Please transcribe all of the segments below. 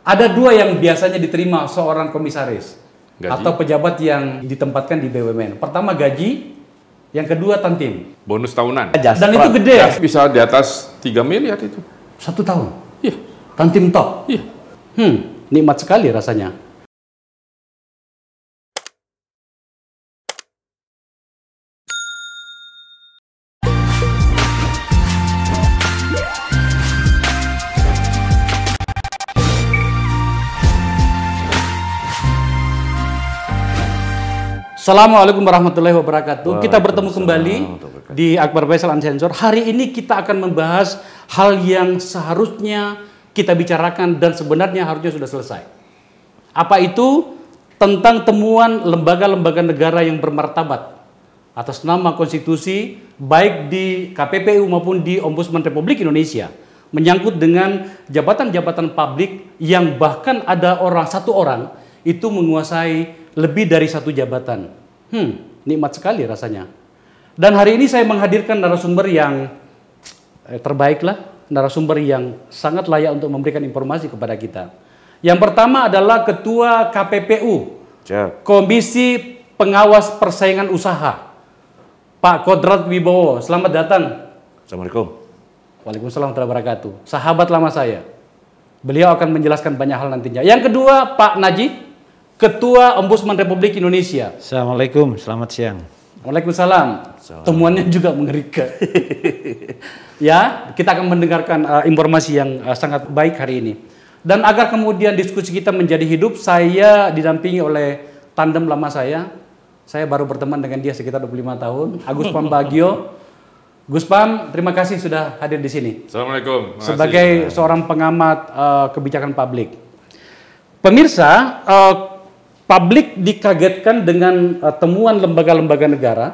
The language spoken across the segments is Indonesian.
Ada dua yang biasanya diterima seorang komisaris Gaji. atau pejabat yang ditempatkan di BUMN. Pertama gaji, yang kedua tantim. Bonus tahunan. Dan itu gede. Ya, bisa di atas 3 miliar itu. Satu tahun. Iya. Tantim top. Iya. Hmm, nikmat sekali rasanya. Assalamualaikum warahmatullahi wabarakatuh. Kita bertemu kembali di Akbar Faisal Unsensor. Hari ini kita akan membahas hal yang seharusnya kita bicarakan dan sebenarnya harusnya sudah selesai. Apa itu? Tentang temuan lembaga-lembaga negara yang bermartabat atas nama konstitusi baik di KPPU maupun di Ombudsman Republik Indonesia menyangkut dengan jabatan-jabatan publik yang bahkan ada orang satu orang itu menguasai lebih dari satu jabatan. Hmm, nikmat sekali rasanya. Dan hari ini saya menghadirkan narasumber yang eh, terbaik lah, narasumber yang sangat layak untuk memberikan informasi kepada kita. Yang pertama adalah Ketua KPPU. Komisi Pengawas Persaingan Usaha, Pak Kodrat Wibowo. Selamat datang. Assalamualaikum. Waalaikumsalam warahmatullahi wabarakatuh. Sahabat lama saya. Beliau akan menjelaskan banyak hal nantinya. Yang kedua, Pak Najib, Ketua Ombudsman Republik Indonesia. Assalamualaikum, selamat siang. Waalaikumsalam. Temuannya juga mengerikan. ya, kita akan mendengarkan uh, informasi yang uh, sangat baik hari ini. Dan agar kemudian diskusi kita menjadi hidup, saya didampingi oleh tandem lama saya. Saya baru berteman dengan dia sekitar 25 tahun, Agus Pambagio. Gus Pam, terima kasih sudah hadir di sini Assalamualaikum. Terima kasih. sebagai seorang pengamat uh, kebijakan publik. Pemirsa, uh, publik dikagetkan dengan uh, temuan lembaga-lembaga negara.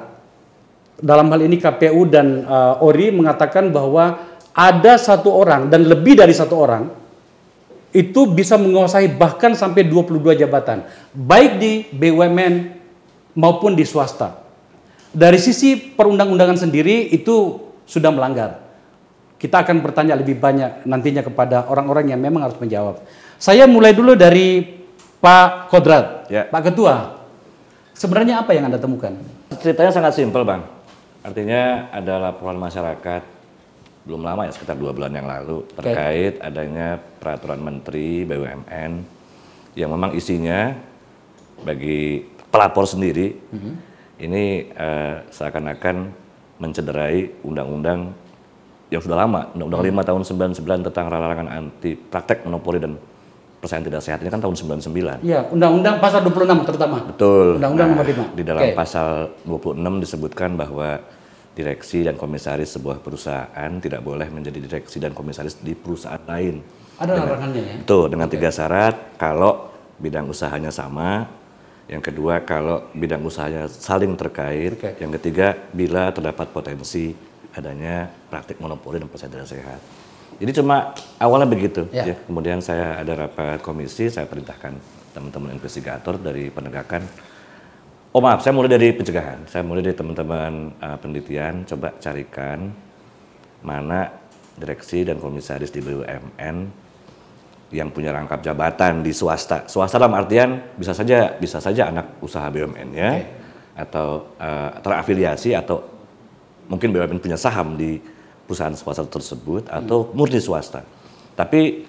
Dalam hal ini KPU dan uh, ORI mengatakan bahwa ada satu orang dan lebih dari satu orang itu bisa menguasai bahkan sampai 22 jabatan, baik di BUMN maupun di swasta. Dari sisi perundang-undangan sendiri itu sudah melanggar. Kita akan bertanya lebih banyak nantinya kepada orang-orang yang memang harus menjawab. Saya mulai dulu dari Pak Kodrat, Ya. Pak Ketua. Sebenarnya apa yang Anda temukan? Ceritanya sangat simpel, Bang. Artinya ada laporan masyarakat belum lama ya sekitar dua bulan yang lalu terkait adanya peraturan Menteri BUMN yang memang isinya bagi pelapor sendiri ini eh, seakan-akan mencederai undang-undang yang sudah lama, Undang-Undang 5 tahun 99 tentang larangan anti praktek monopoli dan persaingan tidak sehat ini kan tahun 99. Iya, Undang-Undang Pasal 26 terutama. Betul. Undang-Undang Nah, nomor 5. Di dalam Oke. pasal 26 disebutkan bahwa direksi dan komisaris sebuah perusahaan tidak boleh menjadi direksi dan komisaris di perusahaan lain. Ada larangannya ya. Betul, dengan tiga syarat kalau bidang usahanya sama, yang kedua kalau bidang usahanya saling terkait, Oke. yang ketiga bila terdapat potensi adanya praktik monopoli dan persaingan tidak sehat. Jadi cuma awalnya begitu. Ya. ya. Kemudian saya ada rapat komisi, saya perintahkan teman-teman investigator dari penegakan. Oh maaf, saya mulai dari pencegahan. Saya mulai dari teman-teman uh, penelitian, coba carikan mana direksi dan komisaris di BUMN yang punya rangkap jabatan di swasta. Swasta dalam artian bisa saja bisa saja anak usaha BUMN-nya atau uh, terafiliasi atau mungkin BUMN punya saham di perusahaan swasta tersebut atau murni swasta. Tapi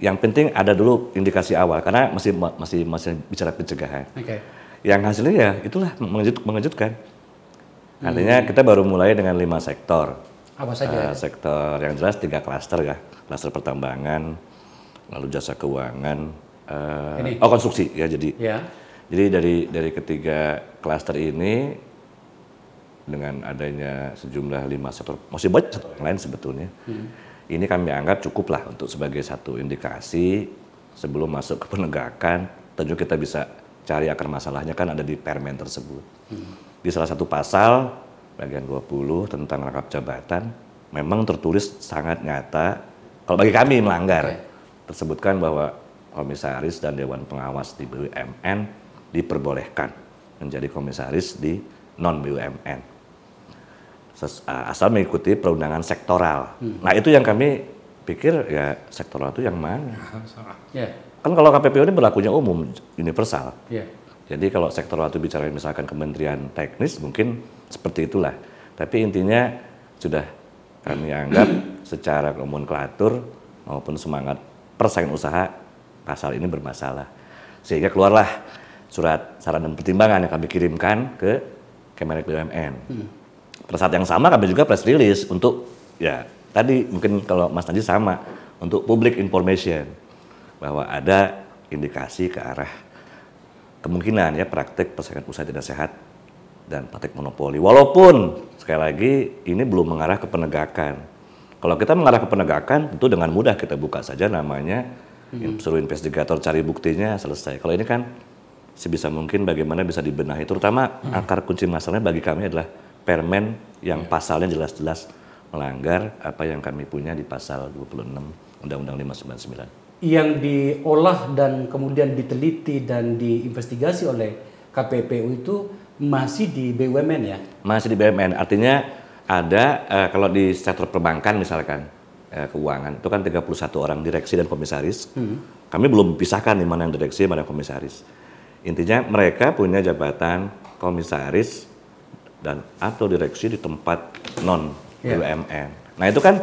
yang penting ada dulu indikasi awal karena masih masih masih bicara pencegahan. Oke. Yang hasilnya ya itulah mengejut, mengejutkan. Artinya kita baru mulai dengan lima sektor. Apa saja? Eh, sektor yang jelas tiga klaster ya, klaster pertambangan, lalu jasa keuangan, eh, Ini. oh konstruksi ya jadi. Ya. Jadi dari dari ketiga klaster ini dengan adanya sejumlah lima sektor, masih banyak sektor yang lain sebetulnya. Ini kami anggap cukup lah untuk sebagai satu indikasi sebelum masuk ke penegakan. Tentu kita bisa cari akar masalahnya kan ada di permen tersebut. Di salah satu pasal bagian 20 tentang rangkap jabatan memang tertulis sangat nyata kalau bagi kami melanggar. Tersebutkan bahwa komisaris dan dewan pengawas di BUMN diperbolehkan menjadi komisaris di non BUMN asal mengikuti perundangan sektoral. Nah itu yang kami pikir ya sektoral itu yang mana? Ya, Kan kalau KPPU ini berlakunya umum, universal. ya. Jadi kalau sektoral itu bicara misalkan kementerian teknis mungkin seperti itulah. Tapi intinya sudah kami anggap secara nomenklatur maupun semangat persaingan usaha pasal ini bermasalah. Sehingga keluarlah surat saran dan pertimbangan yang kami kirimkan ke Kementerian BUMN. Pada saat yang sama kami juga press release untuk ya tadi mungkin kalau Mas Najib sama untuk public information bahwa ada indikasi ke arah kemungkinan ya praktek persaingan usaha tidak sehat dan praktek monopoli. Walaupun sekali lagi ini belum mengarah ke penegakan. Kalau kita mengarah ke penegakan, tentu dengan mudah kita buka saja namanya, suruh investigator cari buktinya selesai. Kalau ini kan sebisa mungkin bagaimana bisa dibenahi. Terutama akar kunci masalahnya bagi kami adalah permen yang pasalnya jelas-jelas melanggar apa yang kami punya di pasal 26 Undang-Undang 599. Yang diolah dan kemudian diteliti dan diinvestigasi oleh KPPU itu masih di BUMN ya? Masih di BUMN, artinya ada eh, kalau di sektor perbankan misalkan eh, keuangan itu kan 31 orang direksi dan komisaris. Kami belum pisahkan nih mana yang direksi mana yang komisaris. Intinya mereka punya jabatan komisaris dan atau direksi di tempat non. BUMN. Nah itu kan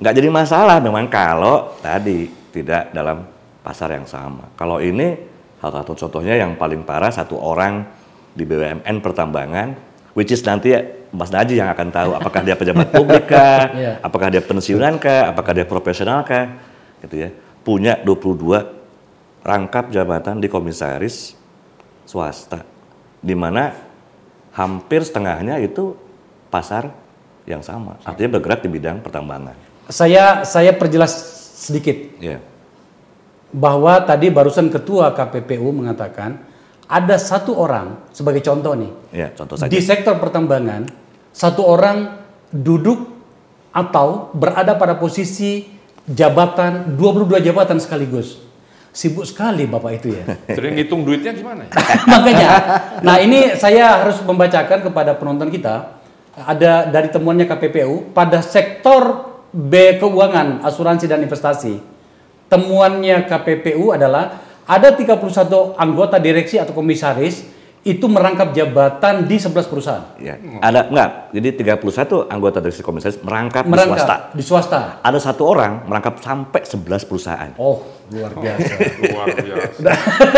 nggak jadi masalah memang kalau tadi tidak dalam pasar yang sama. Kalau ini salah satu contohnya yang paling parah satu orang di BUMN pertambangan, which is nanti Mas Naji yang akan tahu apakah dia pejabat publik kah, Iya. apakah dia pensiunan kah, apakah dia profesional kah, gitu ya. Punya 22 rangkap jabatan di komisaris swasta, di mana hampir setengahnya itu pasar yang sama, artinya bergerak di bidang pertambangan. Saya saya perjelas sedikit Ya, bahwa tadi barusan ketua KPPU mengatakan ada satu orang sebagai contoh nih ya contoh saja. di sektor pertambangan satu orang duduk atau berada pada posisi jabatan 22 jabatan sekaligus. Sibuk sekali Bapak itu ya. Jadi ngitung duitnya gimana ya? Makanya, nah ini saya harus membacakan kepada penonton kita ada dari temuannya KPPU pada sektor B keuangan, asuransi dan investasi. Temuannya KPPU adalah ada 31 anggota direksi atau komisaris itu merangkap jabatan di 11 perusahaan. Ya, ada enggak? Jadi 31 anggota direksi komisaris merangkap, di swasta. Merangkap di swasta. Ada satu orang merangkap sampai 11 perusahaan. Oh, luar biasa. Luar biasa.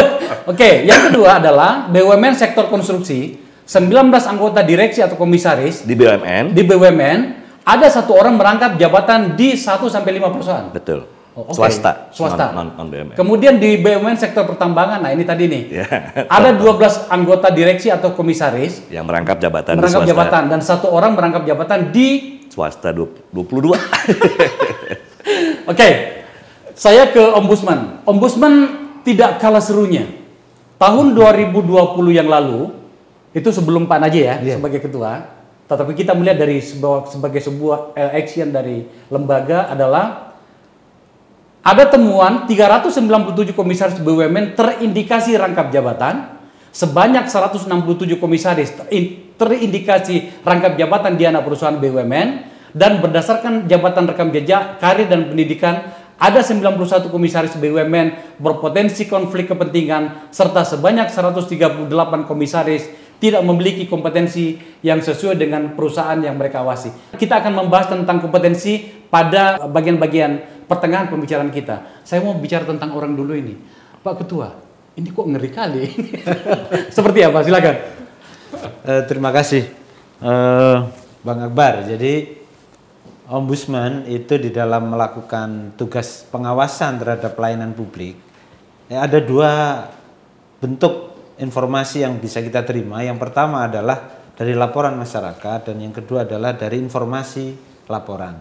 Oke, yang kedua adalah BUMN sektor konstruksi, 19 anggota direksi atau komisaris Di BUMN, di BUMN ada satu orang merangkap jabatan di 1 sampai 5 perusahaan. betul. Oh, oke. Swasta, Swasta. non, non, non BUMN. Kemudian di BUMN sektor pertambangan, nah ini tadi nih. Ya. Ada 12 anggota direksi atau komisaris Yang merangkap jabatan di merangkap swasta. jabatan dan satu orang merangkap jabatan di Swasta 20 22. Oke. Saya ke ombudsman. Ombudsman tidak kalah serunya. Tahun 2020 yang lalu itu sebelum Pak Najih ya sebagai ketua, tetapi kita melihat dari sebuah, sebagai sebuah eh, action dari lembaga adalah ada temuan 397 komisaris BUMN terindikasi rangkap jabatan, sebanyak 167 komisaris terin- terindikasi rangkap jabatan di anak perusahaan BUMN, dan berdasarkan jabatan rekam jejak, karir dan pendidikan, ada 91 komisaris BUMN berpotensi konflik kepentingan, serta sebanyak 138 komisaris tidak memiliki kompetensi yang sesuai dengan perusahaan yang mereka awasi. Kita akan membahas tentang kompetensi pada bagian-bagian pertengahan pembicaraan kita. Saya mau bicara tentang orang dulu ini. Pak Ketua, ini kok ngeri kali. Seperti apa? Silakan. Eh, terima kasih, Eh, Bang Akbar. Jadi, ombudsman itu di dalam melakukan tugas pengawasan terhadap pelayanan publik, ya, ada dua bentuk informasi yang bisa kita terima. Yang pertama adalah dari laporan masyarakat dan yang kedua adalah dari informasi laporan.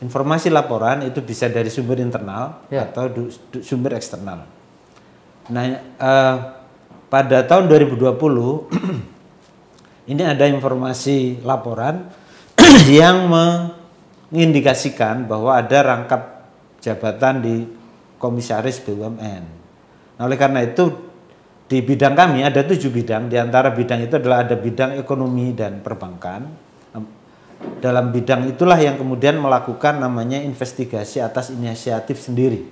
Informasi laporan itu bisa dari sumber internal Ya. atau du- du- sumber eksternal. Nah, eh, pada tahun 2020 ini ada informasi laporan yang mengindikasikan bahwa ada rangkap jabatan di komisaris BUMN. Nah, oleh karena itu di bidang kami ada tujuh bidang. Di antara bidang itu adalah ada bidang ekonomi dan perbankan. Dalam bidang itulah yang kemudian melakukan namanya investigasi atas inisiatif sendiri.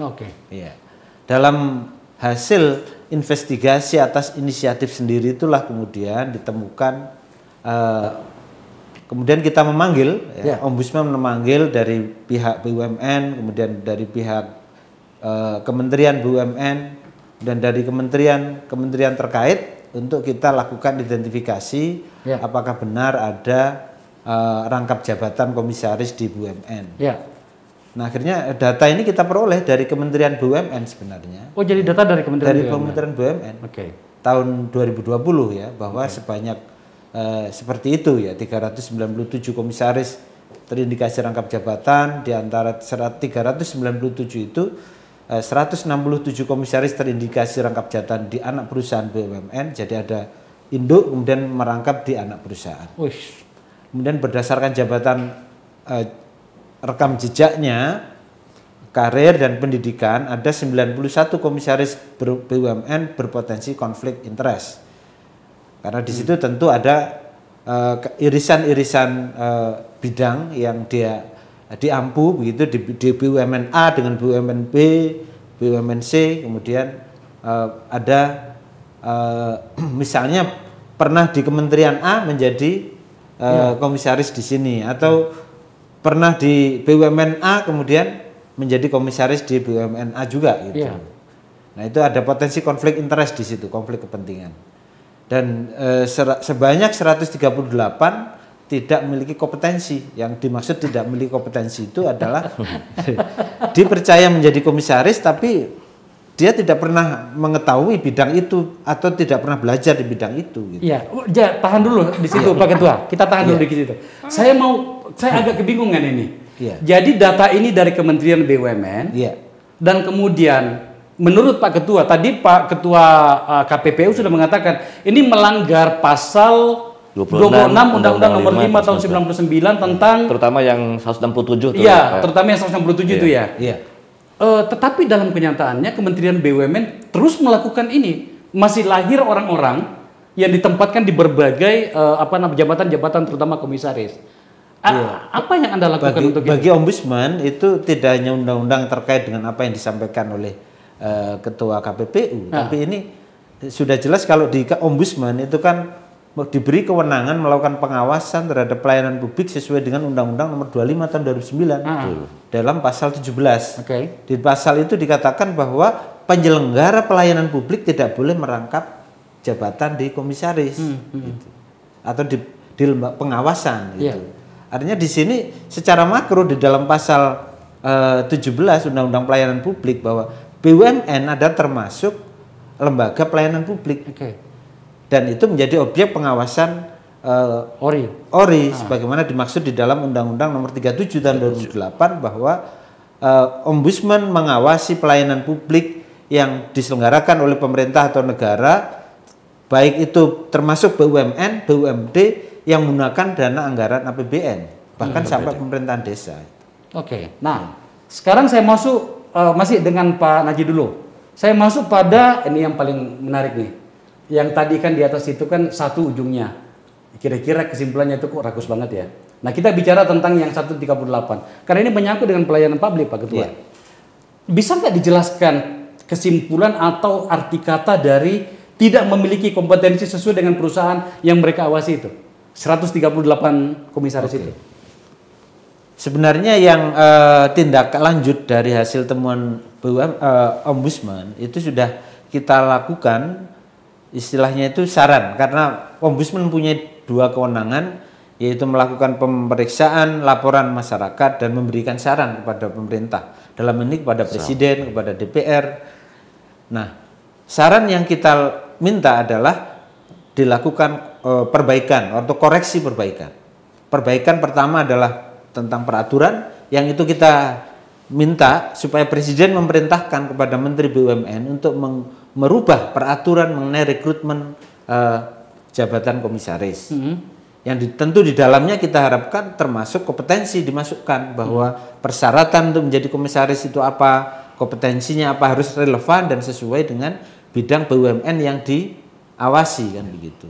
Oke. Iya. Dalam hasil investigasi atas inisiatif sendiri itulah kemudian ditemukan eh, kemudian kita memanggil ya, Ya. ombudsman memanggil dari pihak BUMN, kemudian dari pihak eh, Kementerian BUMN dan dari kementerian-kementerian terkait untuk kita lakukan identifikasi Ya. apakah benar ada eh, rangkap jabatan komisaris di BUMN. Ya. Nah akhirnya data ini kita peroleh dari Kementerian BUMN sebenarnya Oh jadi data dari Kementerian dari BUMN. Kementerian BUMN Oke. tahun 2020 ya bahwa sebanyak eh, seperti itu ya 397 komisaris terindikasi rangkap jabatan di antara serat- 397 itu eh, 167 komisaris terindikasi rangkap jabatan di anak perusahaan BUMN jadi ada induk kemudian merangkap di anak perusahaan Wih. kemudian berdasarkan jabatan eh, rekam jejaknya karir dan pendidikan ada 91 komisaris BUMN berpotensi konflik interest karena di situ tentu ada eh, irisan-irisan eh, bidang yang dia diampu begitu di, di BUMN A dengan BUMN B, BUMN C, kemudian eh, ada eh, misalnya pernah di Kementerian A menjadi eh, komisaris di sini atau pernah di BUMN A kemudian menjadi komisaris di BUMN A juga gitu. Iya. Nah itu ada potensi konflik interest di situ, konflik kepentingan. Dan eh, sera- sebanyak 138 tidak memiliki kompetensi. Yang dimaksud tidak memiliki kompetensi itu adalah dipercaya menjadi komisaris tapi dia tidak pernah mengetahui bidang itu atau tidak pernah belajar di bidang itu. Gitu. Iya, ja, tahan dulu di situ Pak Ketua. Kita tahan dulu di situ. Saya mau, saya agak kebingungan ini. Iya. Jadi data ini dari Kementerian BUMN Iya. dan kemudian menurut Pak Ketua tadi Pak Ketua uh, KPPU sudah mengatakan ini melanggar pasal 26 26 Undang-Undang Nomor 5 tahun 99 tentang Terutama yang 167 tuh. iya, Pak. terutama yang 167 itu ya. Iya. Eh, tetapi dalam kenyataannya Kementerian BUMN terus melakukan ini. Masih lahir orang-orang yang ditempatkan di berbagai eh, apa namanya jabatan-jabatan terutama komisaris. A- Apa yang Anda lakukan bagi, untuk itu? bagi ombudsman itu tidak hanya undang-undang terkait dengan apa yang disampaikan oleh eh, ketua KPPU, Nah. tapi ini sudah jelas kalau di ombudsman itu kan diberi kewenangan melakukan pengawasan terhadap pelayanan publik sesuai dengan Undang-Undang Nomor 25 tahun 2009 Ah. dalam pasal 17. Oke. Di pasal itu dikatakan bahwa penyelenggara pelayanan publik tidak boleh merangkap jabatan di komisaris gitu. atau di, di pengawasan gitu. Iya. Artinya di sini secara makro di dalam pasal eh, 17 Undang-Undang Pelayanan Publik bahwa BUMN ada termasuk lembaga pelayanan publik Oke. dan itu menjadi objek pengawasan eh, Ori. ORI sebagaimana dimaksud di dalam Undang-Undang Nomor 37 tahun 2008 bahwa eh, ombudsman mengawasi pelayanan publik yang diselenggarakan oleh pemerintah atau negara baik itu termasuk BUMN, BUMD yang menggunakan dana anggaran APBN bahkan sampai pemerintahan desa. Oke. Nah, sekarang saya masuk eh, masih dengan Pak Naji dulu. Saya masuk pada ini yang paling menarik nih. Yang tadi kan di atas itu kan satu ujungnya. Kira-kira kesimpulannya itu kok rakus banget ya. Nah, kita bicara tentang yang 138. Karena ini menyangkut dengan pelayanan publik, Pak Ketua. Iya. Bisa nggak dijelaskan kesimpulan atau arti kata dari tidak memiliki kompetensi sesuai dengan perusahaan yang mereka awasi itu? 138 komisaris itu. Sebenarnya yang eh, tindak lanjut dari hasil temuan BUM, eh, ombudsman itu sudah kita lakukan istilahnya itu saran karena ombudsman punya dua kewenangan yaitu melakukan pemeriksaan laporan masyarakat dan memberikan saran kepada pemerintah dalam ini kepada presiden kepada DPR. Nah, saran yang kita minta adalah dilakukan eh, perbaikan atau koreksi perbaikan. Perbaikan pertama adalah tentang peraturan yang itu kita minta supaya presiden memerintahkan kepada menteri BUMN untuk merubah peraturan mengenai rekrutmen eh, jabatan komisaris. Yang di- tentu di dalamnya kita harapkan termasuk kompetensi dimasukkan bahwa persyaratan untuk menjadi komisaris itu apa, kompetensinya apa harus relevan dan sesuai dengan bidang BUMN yang diawasi kan begitu.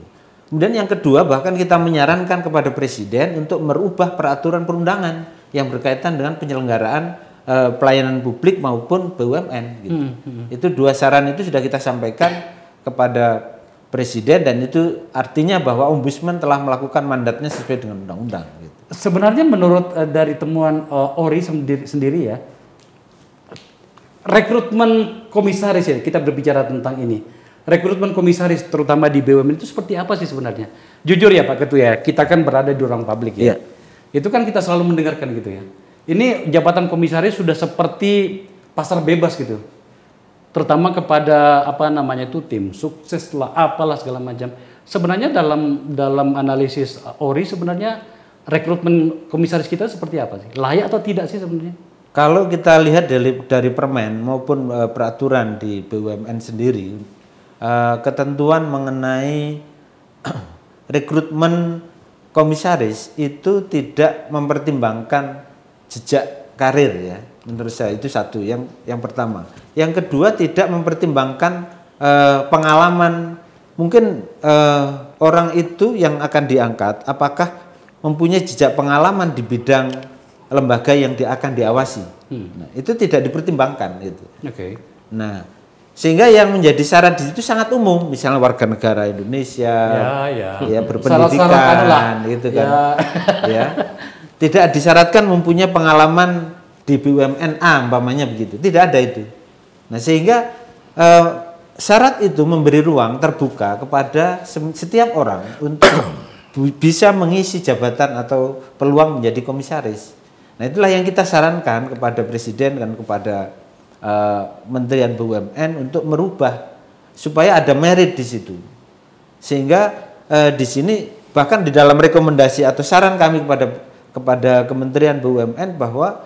Kemudian yang kedua bahkan kita menyarankan kepada presiden untuk merubah peraturan perundangan yang berkaitan dengan penyelenggaraan eh, pelayanan publik maupun BUMN gitu. Itu dua saran itu sudah kita sampaikan kepada presiden dan itu artinya bahwa ombudsman telah melakukan mandatnya sesuai dengan undang-undang gitu. Sebenarnya menurut eh, dari temuan eh, Ori sendiri, sendiri ya, rekrutmen komisaris ya kita berbicara tentang ini. Rekrutmen komisaris terutama di BUMN itu seperti apa sih sebenarnya? Jujur ya Pak Ketua ya, kita kan berada di ruang publik ya. Iya. Itu kan kita selalu mendengarkan gitu ya. Ini jabatan komisaris sudah seperti pasar bebas gitu. Terutama kepada apa namanya itu tim sukses lah apalah segala macam. Sebenarnya dalam dalam analisis Ori sebenarnya rekrutmen komisaris kita seperti apa sih? Layak atau tidak sih sebenarnya? Kalau kita lihat dari dari permen maupun eh, peraturan di BUMN sendiri, eh, ketentuan mengenai rekrutmen komisaris itu tidak mempertimbangkan jejak karir ya. Menurut saya itu satu yang yang pertama. Yang kedua tidak mempertimbangkan eh, pengalaman mungkin eh, orang itu yang akan diangkat apakah mempunyai jejak pengalaman di bidang lembaga yang dia akan diawasi. Nah, itu tidak dipertimbangkan itu. Oke. Nah, sehingga yang menjadi syarat di situ sangat umum, misalnya warga negara Indonesia, Ya, ya. ya berpendidikan, gitu kan, ya. ya, tidak disyaratkan mempunyai pengalaman di BUMN A, umpamanya begitu, tidak ada itu. Nah, sehingga eh, syarat itu memberi ruang terbuka kepada setiap orang untuk bisa mengisi jabatan atau peluang menjadi komisaris. Nah, itulah yang kita sarankan kepada presiden dan kepada eh, Menterian BUMN untuk merubah supaya ada merit di situ. Sehingga eh, di sini bahkan di dalam rekomendasi atau saran kami kepada kepada Kementerian BUMN bahwa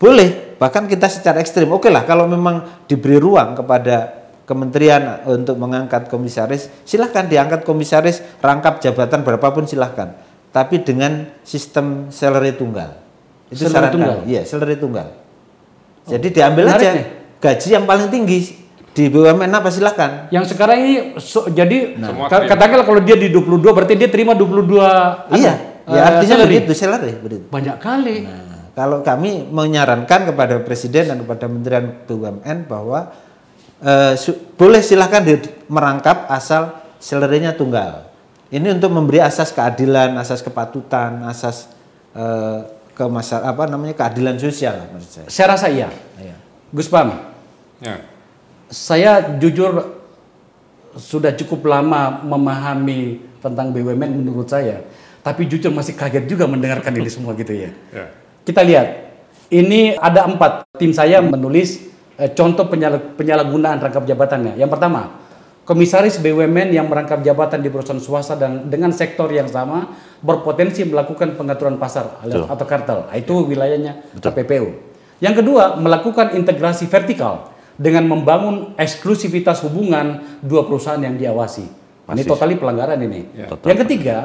boleh bahkan kita secara ekstrim oke lah kalau memang diberi ruang kepada kementerian untuk mengangkat komisaris silahkan diangkat komisaris rangkap jabatan berapapun silahkan tapi dengan sistem salary tunggal itu Salary saran tunggal? kami. iya salary tunggal jadi diambil menarik aja nih. gaji yang paling tinggi di BUMN apa silahkan Yang sekarang ini so- jadi terima. katakanlah kalau dia di 22 berarti dia terima 22 iya apa, ya eh, artinya salary. begitu salary begitu Banyak kali. Nah, kalau kami menyarankan kepada Presiden dan kepada Kementerian BUMN bahwa eh, su- boleh silahkan di- merangkap asal salary-nya tunggal. Ini untuk memberi asas keadilan, asas kepatutan, asas eh, ke masa- apa namanya keadilan sosial lah menurut saya. Saya rasa iya. Iya. Gus Pam, Ya. saya jujur sudah cukup lama memahami tentang BUMN menurut saya. Tapi jujur masih kaget juga mendengarkan ini semua gitu ya. Ya. Kita lihat, ini ada empat. Tim saya menulis eh, contoh penyala- penyalahgunaan rangkap jabatannya. Yang pertama, komisaris BUMN yang merangkap jabatan di perusahaan swasta dan dengan sektor yang sama berpotensi melakukan pengaturan pasar alias- atau kartel. Nah, itu wilayahnya KPPU. Yang kedua, melakukan integrasi vertikal dengan membangun eksklusivitas hubungan dua perusahaan yang diawasi. Ini totali pelanggaran ini. Total. Yang ketiga,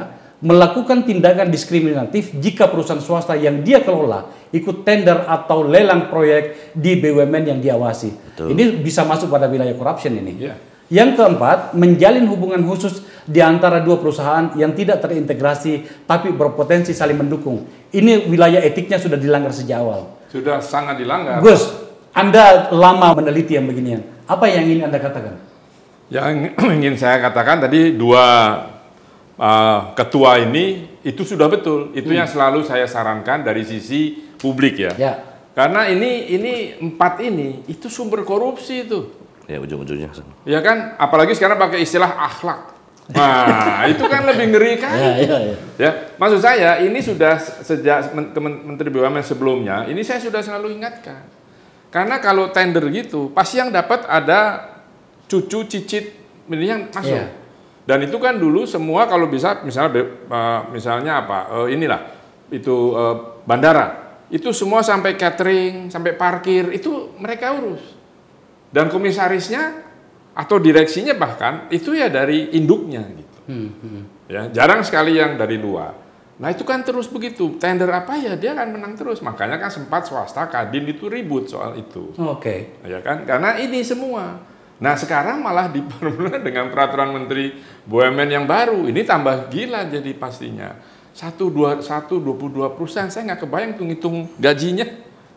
melakukan tindakan diskriminatif jika perusahaan swasta yang dia kelola ikut tender atau lelang proyek di BUMN yang diawasi. Ini bisa masuk pada wilayah corruption ini. Iya. Yang keempat, menjalin hubungan khusus di antara dua perusahaan yang tidak terintegrasi tapi berpotensi saling mendukung. Ini wilayah etiknya sudah dilanggar sejak awal. Sudah sangat dilanggar. Gus, Anda lama meneliti yang beginian. Apa yang ingin Anda katakan? Yang ingin saya katakan tadi dua uh, ketua ini itu sudah betul. Itu yang selalu saya sarankan dari sisi publik ya. Ya. Karena ini ini empat ini itu sumber korupsi itu. Ya ujung-ujungnya. Ya kan, apalagi sekarang pakai istilah akhlak. Nah, itu kan lebih ngeri kan? Ya, ya, ya. Ya, maksud saya ini sudah sejak Menteri BUMN sebelumnya, ini saya sudah selalu ingatkan. Karena kalau tender gitu, pasti yang dapat ada cucu cicit ini yang masuk. Iya. Dan itu kan dulu semua kalau bisa misalnya eh, misalnya apa? eh, inilah itu eh, bandara. Itu semua sampai catering, sampai parkir itu mereka urus. Dan komisarisnya atau direksinya bahkan itu ya dari induknya gitu. Ya, jarang sekali yang dari luar. Nah itu kan terus begitu. Tender apa ya dia akan menang terus. Makanya kan sempat swasta Kadin itu ribut soal itu. Oke. Ya kan? Karena ini semua. Nah sekarang malah dipermudah dengan peraturan Menteri BUMN yang baru. Ini tambah gila jadi pastinya. Satu dua satu dua puluh dua perusahaan saya nggak kebayang tuh ngitung gajinya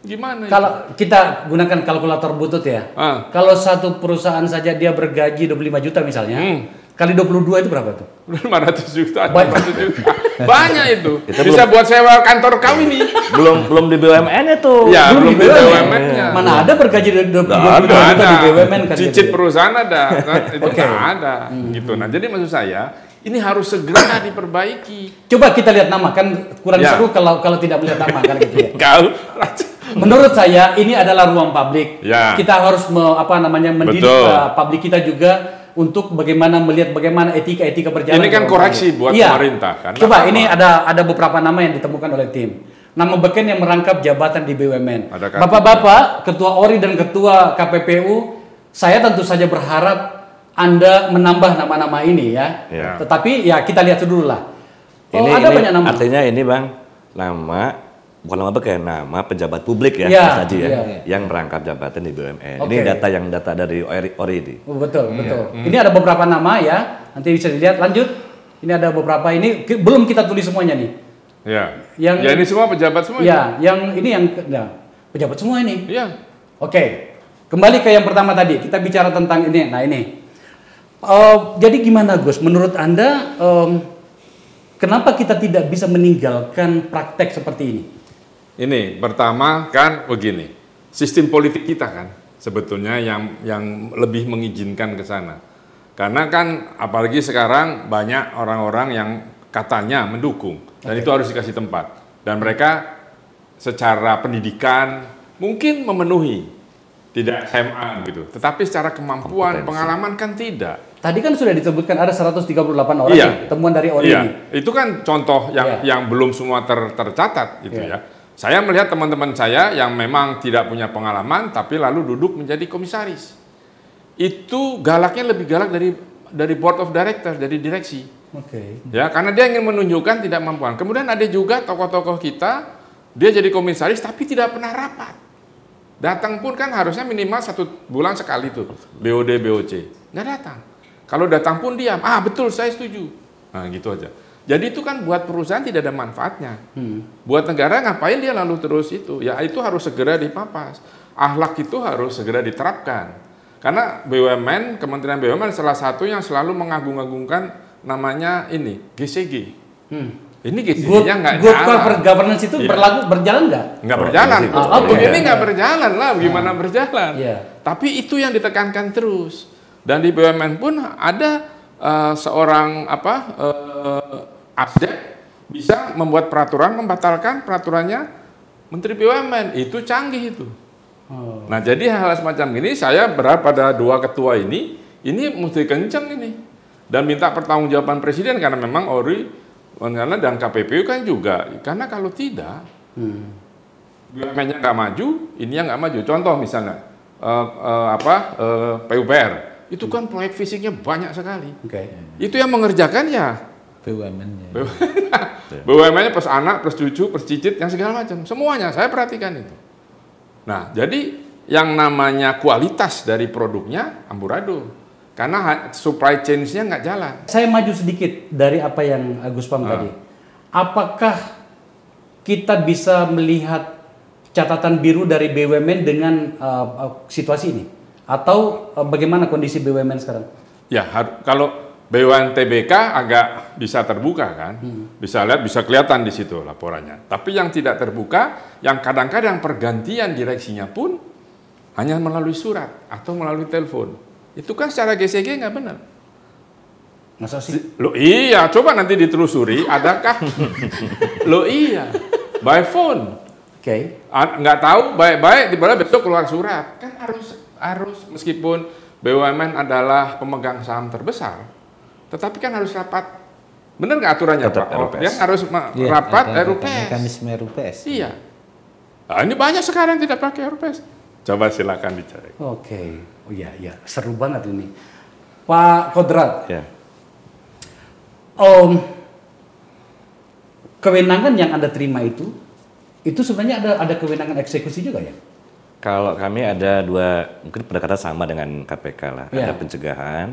gimana. Kalau kita gunakan kalkulator butut ya. Ah. Kalau satu perusahaan saja dia bergaji 25 juta misalnya. Hmm. Kali 22 itu berapa tuh? 500 juta, Banyak. 500 juta. Banyak itu. Kita Bisa buat sewa kantor kau ini. belum belum di BUMN itu. Ya, belum di BUMN. BUMN-nya. Mana ada bergaji 22 Nggak juta ada. di BUMN kan Cicit gitu. perusahaan ada, kan? itu Oke. nggak ada, gitu. Nah, jadi maksud saya ini harus segera diperbaiki. Coba kita lihat nama kan kurang Ya. seru kalau kalau tidak melihat nama kan gitu ya. Kau, Menurut saya ini adalah ruang publik. Ya. Kita harus me- apa namanya mendidik uh, publik kita juga untuk bagaimana melihat bagaimana etika-etika berjalan. Ini kan koreksi publik. buat Iya. pemerintah, kan? Coba Nggak ini ada ada beberapa nama yang ditemukan oleh tim. Nama beken yang merangkap jabatan di BUMN. Bapak-bapak, ketua ORI dan ketua KPPU, saya tentu saja berharap Anda menambah nama-nama ini ya. Ya. Tetapi ya kita lihat dulu lah. Oh, Ini, ada ini banyak nama. artinya ini bang nama bukan nama beken, nama pejabat publik ya, Iya, Mas Haji ya, iya. yang merangkap jabatan di BUMN. Oke. Ini data yang data dari ORI, ORI ini. Oh, betul, Hmm. betul. Ini ada beberapa nama ya. Nanti bisa dilihat. Lanjut. Ini ada beberapa ini belum kita tulis semuanya nih. ya. Yang- ya ini semua pejabat semua. Ya, yang ini yang ya, pejabat semua ini. ini? Iya. Oke. Kembali ke yang pertama tadi. Kita bicara tentang ini. Nah, ini. Eh, jadi gimana, Gus? Menurut Anda em, kenapa kita tidak bisa meninggalkan praktek seperti ini? Ini pertama kan begini, sistem politik kita kan sebetulnya yang yang lebih mengizinkan ke sana. Karena kan apalagi sekarang banyak orang-orang yang katanya mendukung dan itu harus dikasih tempat. Dan mereka secara pendidikan mungkin memenuhi tidak SMA gitu, tetapi secara kemampuan, Kompetensi. pengalaman kan tidak. Tadi kan sudah disebutkan ada 138 orang Iya. nih, temuan dari ORI Iya, ini. itu kan contoh yang Iya. yang belum semua ter- tercatat gitu Iya. ya. Saya melihat teman-teman saya yang memang tidak punya pengalaman tapi lalu duduk menjadi komisaris. Itu galaknya lebih galak dari dari board of directors, dari direksi. Oke. Ya, karena dia ingin menunjukkan tidak mampuan. Kemudian ada juga tokoh-tokoh kita, dia jadi komisaris tapi tidak pernah rapat. Datang pun kan harusnya minimal satu bulan sekali tuh, BOD, BOC. Nggak datang. Kalau datang pun diam, ah betul saya setuju. Nah gitu aja. Jadi itu kan buat perusahaan tidak ada manfaatnya. Hmm. Buat negara ngapain dia lalu terus itu? Ya itu harus segera dipapas. Ahlak itu harus segera diterapkan. Karena BUMN, Kementerian BUMN salah satu yang selalu mengagung-agungkan namanya ini GCG. Hmm. Ini Good, GCG-nya nggak good jalan. corporate governance itu Iya. berlaku berjalan nggak? Nggak Oh, berjalan. Oh, Oh, begini iya. nggak berjalan lah. Gimana berjalan? Iya. Tapi itu yang ditekankan terus. Dan di BUMN pun ada eh, seorang apa uh, asdep bisa membuat peraturan membatalkan peraturannya Menteri BUMN. Itu canggih itu. Oh. Nah jadi hal semacam ini saya berharap pada dua ketua ini ini mesti kencang ini dan minta pertanggungjawaban presiden karena memang ORI karena dan KPPU kan juga karena kalau tidak Hmm. BUMN-nya nggak maju, ini yang nggak maju. Contoh misalnya eh, eh, apa eh, PUPR itu kan proyek fisiknya banyak sekali. Oke. Itu yang mengerjakan ya BUMN-nya. BUMN-nya plus anak, plus cucu, plus cicit, yang segala macam. Semuanya saya perhatikan itu. Nah, jadi yang namanya kualitas dari produknya amburadul. Karena supply chain-nya nggak jalan. Saya maju sedikit dari apa yang Agus Pam Ah. tadi. Apakah kita bisa melihat catatan biru dari BUMN dengan uh, uh, situasi ini? Atau uh, bagaimana kondisi BUMN sekarang? Ya, har- kalau BUMN TBK agak bisa terbuka kan, bisa lihat, bisa kelihatan di situ laporannya. Tapi yang tidak terbuka, yang kadang-kadang pergantian direksinya pun hanya melalui surat atau melalui telepon. Itu kan secara GCG nggak benar. Masa sih? Lo iya, coba nanti ditelusuri, adakah? Lo iya, by phone. Oke. Ah, nggak tahu baik-baik tiba-tiba besok keluar surat kan harus harus meskipun BUMN adalah pemegang saham terbesar tetapi kan harus rapat benar nggak aturannya Tetap pak Oh, RUPS. dia harus Iya, rapat ada- ada RUPS Mekanisme RUPS. iya nah, ini banyak sekarang yang tidak pakai RUPS coba silakan dicari Oke. Oh iya, iya. Seru banget ini. Pak Kodrat, Ya. Om, kewenangan yang Anda terima itu, itu sebenarnya ada ada kewenangan eksekusi juga ya? Kalau kami ada dua, mungkin pendekatan sama dengan KPK lah. Iya. Ada pencegahan,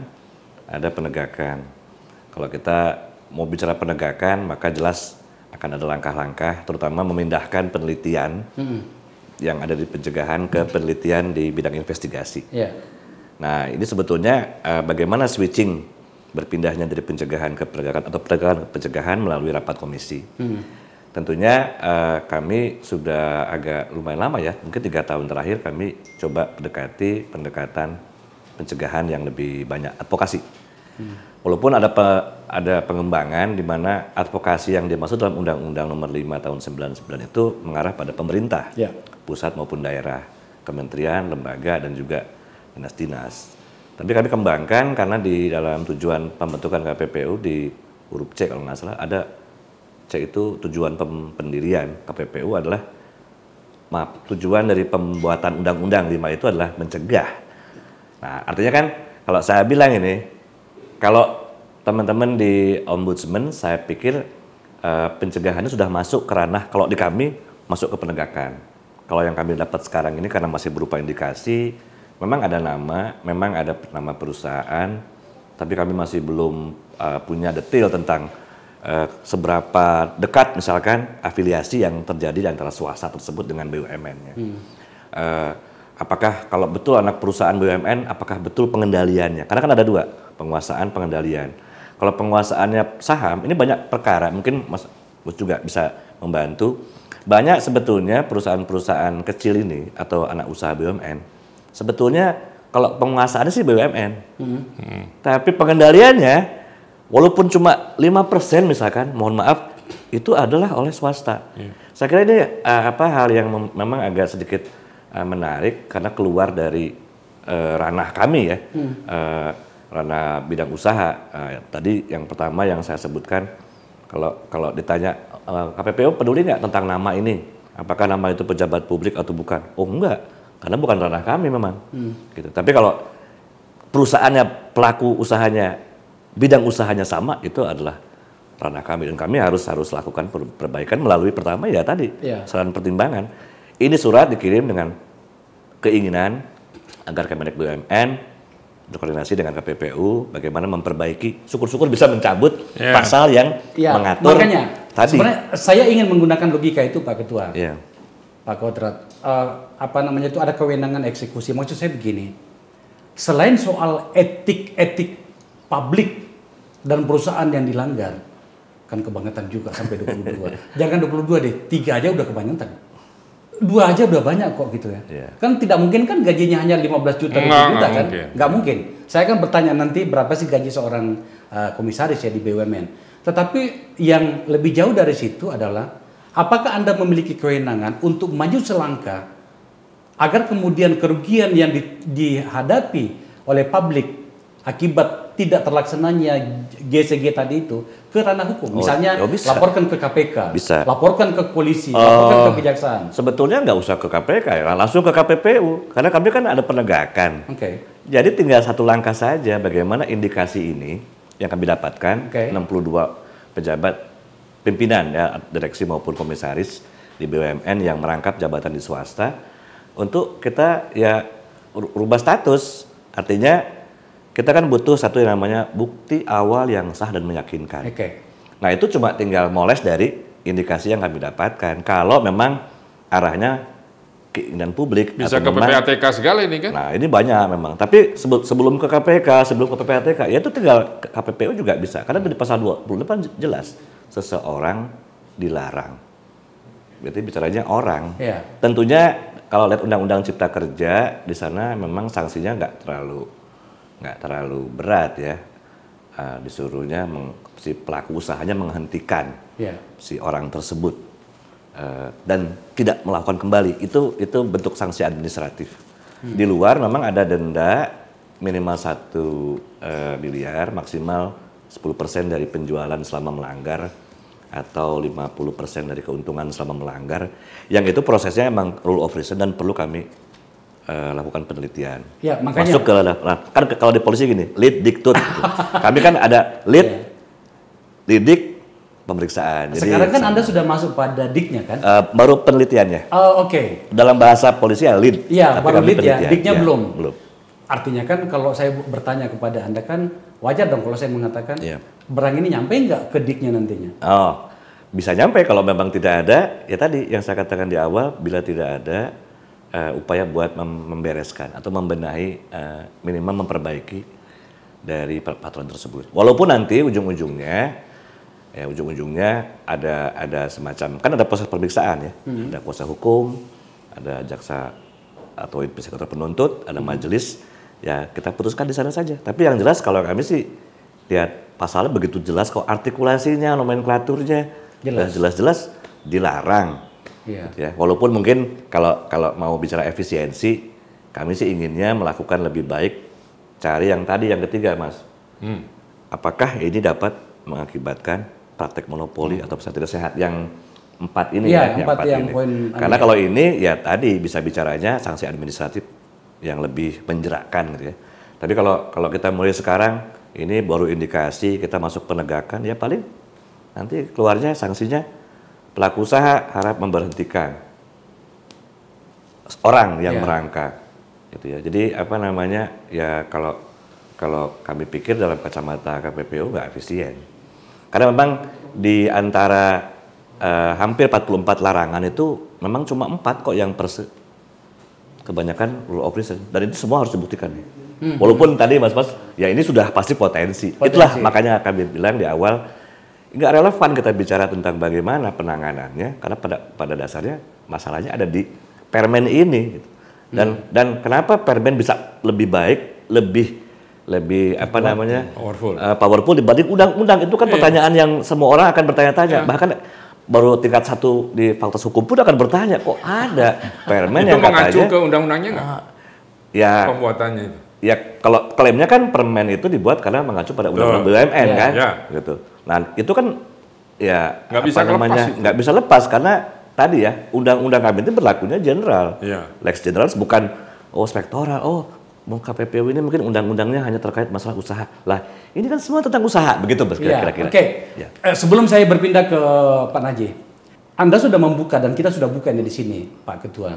ada penegakan. Kalau kita mau bicara penegakan, maka jelas akan ada langkah-langkah, terutama memindahkan penelitian yang ada di pencegahan ke penelitian di bidang investigasi. Ya. Nah, ini sebetulnya eh, bagaimana switching berpindahnya dari pencegahan ke penegakan atau penegakan ke pencegahan melalui rapat komisi. Tentunya eh, kami sudah agak lumayan lama ya, mungkin tiga tahun terakhir kami coba mendekati pendekatan pencegahan yang lebih banyak advokasi. Walaupun ada pe- ada pengembangan di mana advokasi yang dimaksud dalam Undang-Undang Nomor 5 Tahun 99 itu mengarah pada pemerintah Ya. pusat maupun daerah, kementerian, lembaga, dan juga dinas-dinas. Tapi kami kembangkan karena di dalam tujuan pembentukan KPPU di huruf C kalau nggak salah ada C itu tujuan pendirian KPPU adalah maaf tujuan dari pembuatan undang-undang 5 itu adalah mencegah. Nah artinya kan kalau saya bilang ini kalau teman-teman di ombudsman saya pikir eh, pencegahannya sudah masuk ke ranah kalau di kami masuk ke penegakan. Kalau yang kami dapat sekarang ini karena masih berupa indikasi, memang ada nama, memang ada nama perusahaan, tapi kami masih belum eh, punya detail tentang eh, seberapa dekat misalkan afiliasi yang terjadi di antara swasta tersebut dengan BUMN-nya. Eh, apakah kalau betul anak perusahaan BUMN, apakah betul pengendaliannya? Karena kan ada dua, penguasaan, pengendalian. Kalau penguasaannya saham, ini banyak perkara, mungkin Mas juga bisa membantu. Banyak sebetulnya perusahaan-perusahaan kecil ini atau anak usaha BUMN, sebetulnya kalau penguasaannya sih BUMN, tapi pengendaliannya walaupun cuma 5% misalkan, mohon maaf, itu adalah oleh swasta. Saya kira ini eh, apa hal yang mem- memang agak sedikit eh, menarik karena keluar dari eh, ranah kami ya, Eh, ranah bidang usaha. Eh, tadi yang pertama yang saya sebutkan kalau kalau ditanya eh, KPPU peduli nggak tentang nama ini? Apakah nama itu pejabat publik atau bukan? Oh enggak, karena bukan ranah kami memang. Gitu. Tapi kalau perusahaannya pelaku usahanya bidang usahanya sama itu adalah ranah kami dan kami harus harus lakukan per- perbaikan melalui pertama ya tadi Iya. saran pertimbangan. Ini surat dikirim dengan keinginan agar Kemenek BUMN berkoordinasi dengan KPPU bagaimana memperbaiki syukur-syukur bisa mencabut Iya. pasal yang Ya, mengatur makanya tadi. sebenarnya saya ingin menggunakan logika itu Pak Ketua. Iya. Pak Kodrat, eh, apa namanya itu ada kewenangan eksekusi. Maksud saya begini, selain soal etik-etik publik dan perusahaan yang dilanggar, kan kebangetan juga sampai 22. Jangan 22 deh, tiga aja udah kebangetan. Dua aja udah banyak kok gitu ya. Iya. Kan tidak mungkin kan gajinya hanya 15 juta, 20 Nggak, juta nggak kan? mungkin. Nggak mungkin. Saya kan bertanya nanti berapa sih gaji seorang uh, komisaris ya di BUMN. Tetapi yang lebih jauh dari situ adalah apakah Anda memiliki kewenangan untuk maju selangkah agar kemudian kerugian yang di- dihadapi oleh publik akibat tidak terlaksananya GCG tadi itu ke ranah hukum. Oh, Misalnya oh, bisa. laporkan ke KPK, Bisa. laporkan ke polisi, laporkan ke kejaksaan. Sebetulnya nggak usah ke KPK ya, langsung ke KPPU karena kami kan ada penegakan. Oke. Jadi tinggal satu langkah saja bagaimana indikasi ini yang kami dapatkan Oke. 62 pejabat pimpinan ya direksi maupun komisaris di BUMN yang merangkap jabatan di swasta untuk kita ya ru- rubah status. Artinya kita kan butuh satu yang namanya bukti awal yang sah dan meyakinkan. Oke. Nah itu cuma tinggal moles dari indikasi yang kami dapatkan. Kalau memang arahnya keinginan publik Bisa atau ke memang- PPATK segala ini kan? Nah ini banyak memang. Tapi sebe- sebelum ke KPK, sebelum ke PPATK, ya itu tinggal KPPU juga bisa. Karena di pasal 28 jelas seseorang dilarang. Berarti bicaranya orang. Iya. Tentunya kalau lihat Undang-Undang Cipta Kerja di sana memang sanksinya nggak terlalu nggak terlalu berat ya. Ah, disuruhnya meng- si pelaku usahanya menghentikan Ya. si orang tersebut. Eh, dan tidak melakukan kembali. Itu itu bentuk sanksi administratif. Di luar memang ada denda minimal satu eh, miliar maksimal 10% dari penjualan selama melanggar atau 50% dari keuntungan selama melanggar. Yang itu prosesnya emang rule of reason dan perlu kami eh, lakukan penelitian Ya, makanya- masuk ke nah, kan kalau di polisi gini lead dictut gitu. kami kan ada lead Iya. didik pemeriksaan. Jadi Sekarang kan Anda sudah masuk pada diknya kan? eh, baru penelitiannya. Oh, Oke. Dalam bahasa polisi ya lead. Iya, baru lead ya. Diknya Ya, belum. Belum. Artinya kan kalau saya bertanya kepada Anda kan wajar dong kalau saya mengatakan Iya. barang ini nyampe nggak ke diknya nantinya? Oh, bisa nyampe kalau memang tidak ada. Ya tadi yang saya katakan di awal, bila tidak ada eh, upaya buat mem- membereskan atau membenahi eh, minimal memperbaiki dari per- peraturan tersebut. Walaupun nanti ujung-ujungnya ya ujung-ujungnya ada ada semacam kan ada proses pemeriksaan ya, ada kuasa hukum, ada jaksa atau investigator penuntut, ada majelis, ya kita putuskan di sana saja. Tapi yang jelas kalau kami sih lihat pasalnya begitu jelas kok artikulasinya, nomenklaturnya jelas-jelas dilarang. Iya. Gitu ya. Walaupun mungkin kalau kalau mau bicara efisiensi, kami sih inginnya melakukan lebih baik cari yang tadi yang ketiga, Mas. Apakah ini dapat mengakibatkan praktek monopoli atau pesan tidak sehat yang empat ini Iya, ya, empat yang ini. poin Karena kalau ini ya tadi bisa bicaranya sanksi administratif yang lebih menjerakkan gitu ya. Tapi kalau kalau kita mulai sekarang ini baru indikasi kita masuk penegakan ya paling nanti keluarnya sanksinya pelaku usaha harap memberhentikan orang yang Ya. merangkak gitu ya. Jadi apa namanya ya kalau kalau kami pikir dalam kacamata KPPU nggak efisien. Karena memang di antara eh, hampir 44 larangan itu memang cuma empat kok yang perse kebanyakan rule of reason dan itu semua harus dibuktikan. Walaupun tadi mas-mas ya ini sudah pasti potensi. Potensi. Itulah makanya kami bilang di awal nggak relevan kita bicara tentang bagaimana penanganannya karena pada pada dasarnya masalahnya ada di permen ini gitu. dan dan kenapa permen bisa lebih baik lebih lebih apa namanya Powerful. eh, powerful dibanding undang-undang itu kan pertanyaan yang semua orang akan bertanya-tanya bahkan baru tingkat satu di fakultas hukum pun akan bertanya kok ada permen itu yang mengacu katanya ke undang-undangnya nggak? ya Pembuatannya itu. ya kalau klaimnya kan permen itu dibuat karena mengacu pada undang-undang. BUMN Ya. kan Ya. gitu nah itu kan ya Nggak bisa namanya nggak bisa lepas karena tadi ya undang-undang kami itu berlakunya general Iya. lex generalis bukan oh spektoral oh mau KPPU ini mungkin undang-undangnya hanya terkait masalah usaha lah ini kan semua tentang usaha begitu Iya, kira-kira Oke. Ya. Eh, sebelum saya berpindah ke Pak Najih, Anda sudah membuka dan kita sudah buka ini di sini, Pak Ketua.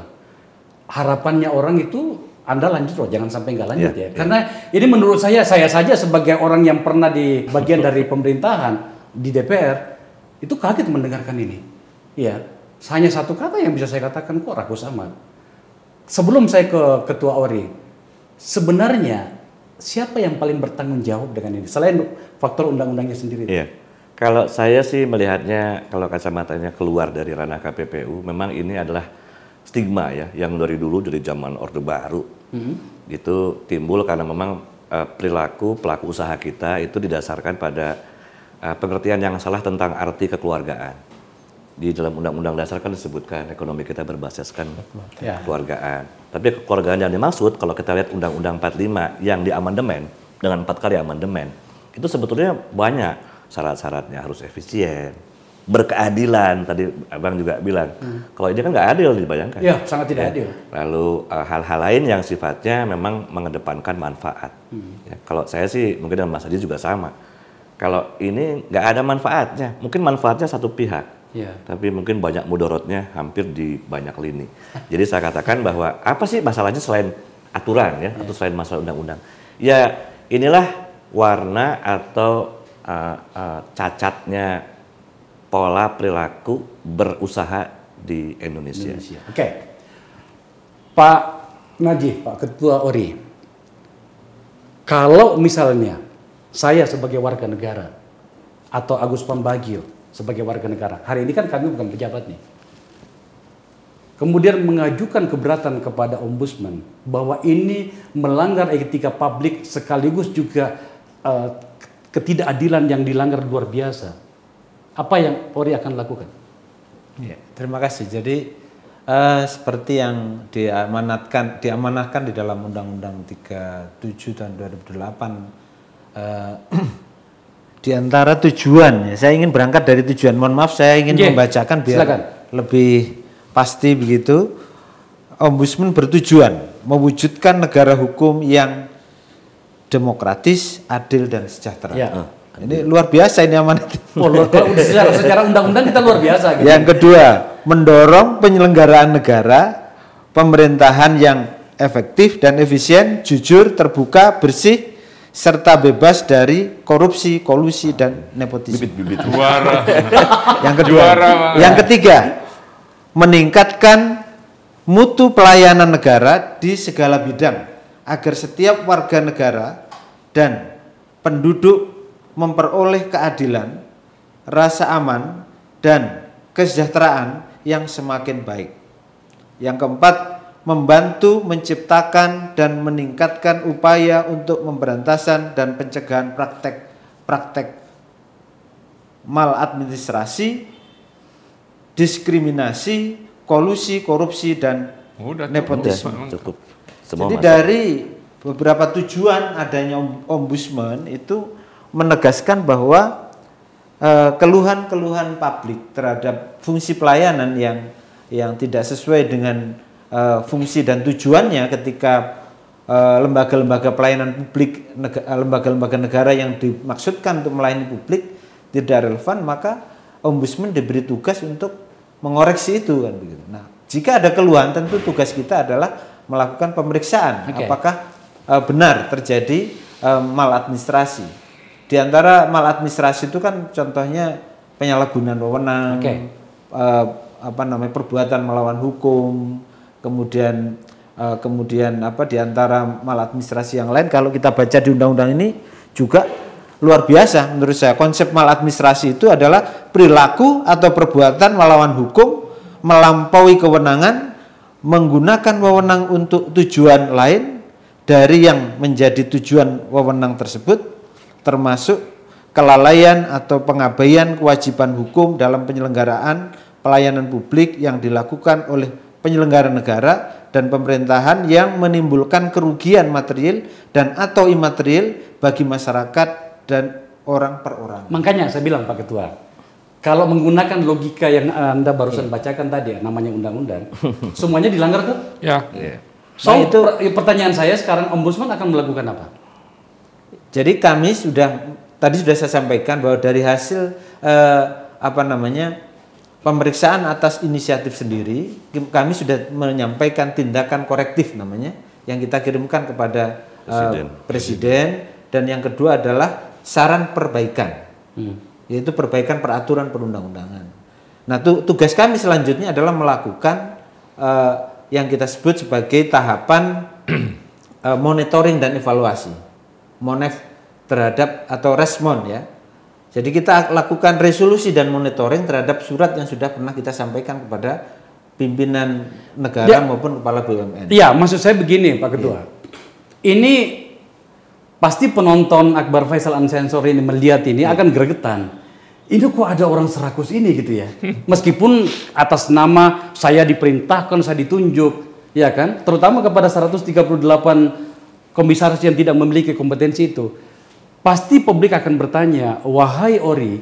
Harapannya orang itu Anda lanjut loh, jangan sampai nggak lanjut Iya, ya. Karena ini menurut saya, saya saja sebagai orang yang pernah di bagian dari pemerintahan di DPR itu kaget mendengarkan ini. Iya, hanya satu kata yang bisa saya katakan kok rakus amat. Sebelum saya ke Ketua ORI, sebenarnya siapa yang paling bertanggung jawab dengan ini selain faktor undang-undangnya sendiri? Iya. Kalau saya sih melihatnya kalau kacamatanya keluar dari ranah KPPU, memang ini adalah stigma ya yang dari dulu dari zaman Orde Baru itu timbul karena memang eh, perilaku pelaku usaha kita itu didasarkan pada eh, pengertian yang salah tentang arti kekeluargaan. Di dalam Undang-Undang Dasar kan disebutkan ekonomi kita berbasiskan Ya. kekeluargaan. Tapi kekeluargaan yang dimaksud kalau kita lihat Undang-Undang 45 yang diamandemen dengan empat kali amandemen itu sebetulnya banyak syarat-syaratnya harus efisien, berkeadilan tadi abang juga bilang. Kalau ini kan nggak adil dibayangkan. Ya, sangat tidak adil. Lalu eh, hal-hal lain yang sifatnya memang mengedepankan manfaat. Ya, kalau saya sih mungkin dengan Mas Adi juga sama. Kalau ini nggak ada manfaatnya, mungkin manfaatnya satu pihak. Ya. Tapi mungkin banyak mudorotnya hampir di banyak lini. Jadi saya katakan bahwa apa sih masalahnya selain aturan ya, atau selain masalah undang-undang? Ya inilah warna atau uh, uh, cacatnya pola perilaku berusaha di Indonesia. Indonesia. Oke. Pak Najih, Pak Ketua ORI. Kalau misalnya saya sebagai warga negara atau Agus Pambagio sebagai warga negara, hari ini kan kami bukan pejabat nih. Kemudian mengajukan keberatan kepada ombudsman bahwa ini melanggar etika publik sekaligus juga eh, ketidakadilan yang dilanggar luar biasa. Apa yang Polri akan lakukan? Ya, terima kasih. Jadi eh, seperti yang diamanatkan diamanahkan di dalam Undang-Undang 37 tahun 2008 eh, di antara tujuan ya, saya ingin berangkat dari tujuan. Mohon maaf saya ingin Oke, membacakan biar silakan. lebih pasti begitu. Ombudsman bertujuan mewujudkan negara hukum yang demokratis, adil dan sejahtera. Ya. Ini luar biasa ini amanat. Oh, luar- kalau udah secara, secara undang-undang kita luar biasa gitu. Yang kedua, mendorong penyelenggaraan negara, pemerintahan yang efektif dan efisien, jujur, terbuka, bersih, serta bebas dari korupsi, kolusi, dan nepotisme. Juara. Yang kedua, Juara, Bang. yang ketiga, meningkatkan mutu pelayanan negara di segala bidang agar setiap warga negara dan penduduk memperoleh keadilan, rasa aman, dan kesejahteraan yang semakin baik. Yang keempat, membantu menciptakan dan meningkatkan upaya untuk pemberantasan dan pencegahan praktek-praktek maladministrasi, diskriminasi, kolusi, korupsi, dan Udah, nepotisme. Udah, cukup. Semua Jadi masuk. dari beberapa tujuan adanya om- ombudsman itu menegaskan bahwa eh, keluhan-keluhan publik terhadap fungsi pelayanan yang yang tidak sesuai dengan eh, fungsi dan tujuannya ketika eh, lembaga-lembaga pelayanan publik lembaga-lembaga negara yang dimaksudkan untuk melayani publik tidak relevan maka ombudsman diberi tugas untuk mengoreksi itu kan begitu. Nah, jika ada keluhan tentu tugas kita adalah melakukan pemeriksaan Oke. apakah eh, benar terjadi eh, maladministrasi. Di antara maladministrasi itu kan contohnya penyalahgunaan wewenang, Oke. eh, apa namanya perbuatan melawan hukum, kemudian eh, kemudian apa di antara maladministrasi yang lain kalau kita baca di undang-undang ini juga luar biasa menurut saya konsep maladministrasi itu adalah perilaku atau perbuatan melawan hukum, melampaui kewenangan, menggunakan wewenang untuk tujuan lain dari yang menjadi tujuan wewenang tersebut termasuk kelalaian atau pengabaian kewajiban hukum dalam penyelenggaraan pelayanan publik yang dilakukan oleh penyelenggara negara dan pemerintahan yang menimbulkan kerugian material dan atau imaterial bagi masyarakat dan orang per orang. Makanya saya bilang Pak Ketua, kalau menggunakan logika yang Anda barusan bacakan tadi, ya, namanya undang-undang, semuanya dilanggar tuh. Ya. Iya. So, Nah, itu- per- pertanyaan saya sekarang ombudsman akan melakukan apa? Jadi kami sudah tadi sudah saya sampaikan bahwa dari hasil eh, apa namanya pemeriksaan atas inisiatif sendiri kami sudah menyampaikan tindakan korektif namanya yang kita kirimkan kepada eh, Presiden. presiden dan yang kedua adalah saran perbaikan yaitu perbaikan peraturan perundang-undangan. Nah tu- tugas kami selanjutnya adalah melakukan eh, yang kita sebut sebagai tahapan eh, monitoring dan evaluasi monef terhadap atau respon ya. Jadi kita lakukan resolusi dan monitoring terhadap surat yang sudah pernah kita sampaikan kepada pimpinan negara Ya. maupun kepala BUMN. Iya, maksud saya begini Pak Ketua. Ini pasti penonton Akbar Faisal Unsensor ini melihat ini akan gregetan. Ini kok ada orang serakus ini gitu ya. Meskipun atas nama saya diperintahkan, saya ditunjuk, ya kan? Terutama kepada 138 komisaris yang tidak memiliki kompetensi itu. Pasti publik akan bertanya, "Wahai Ori,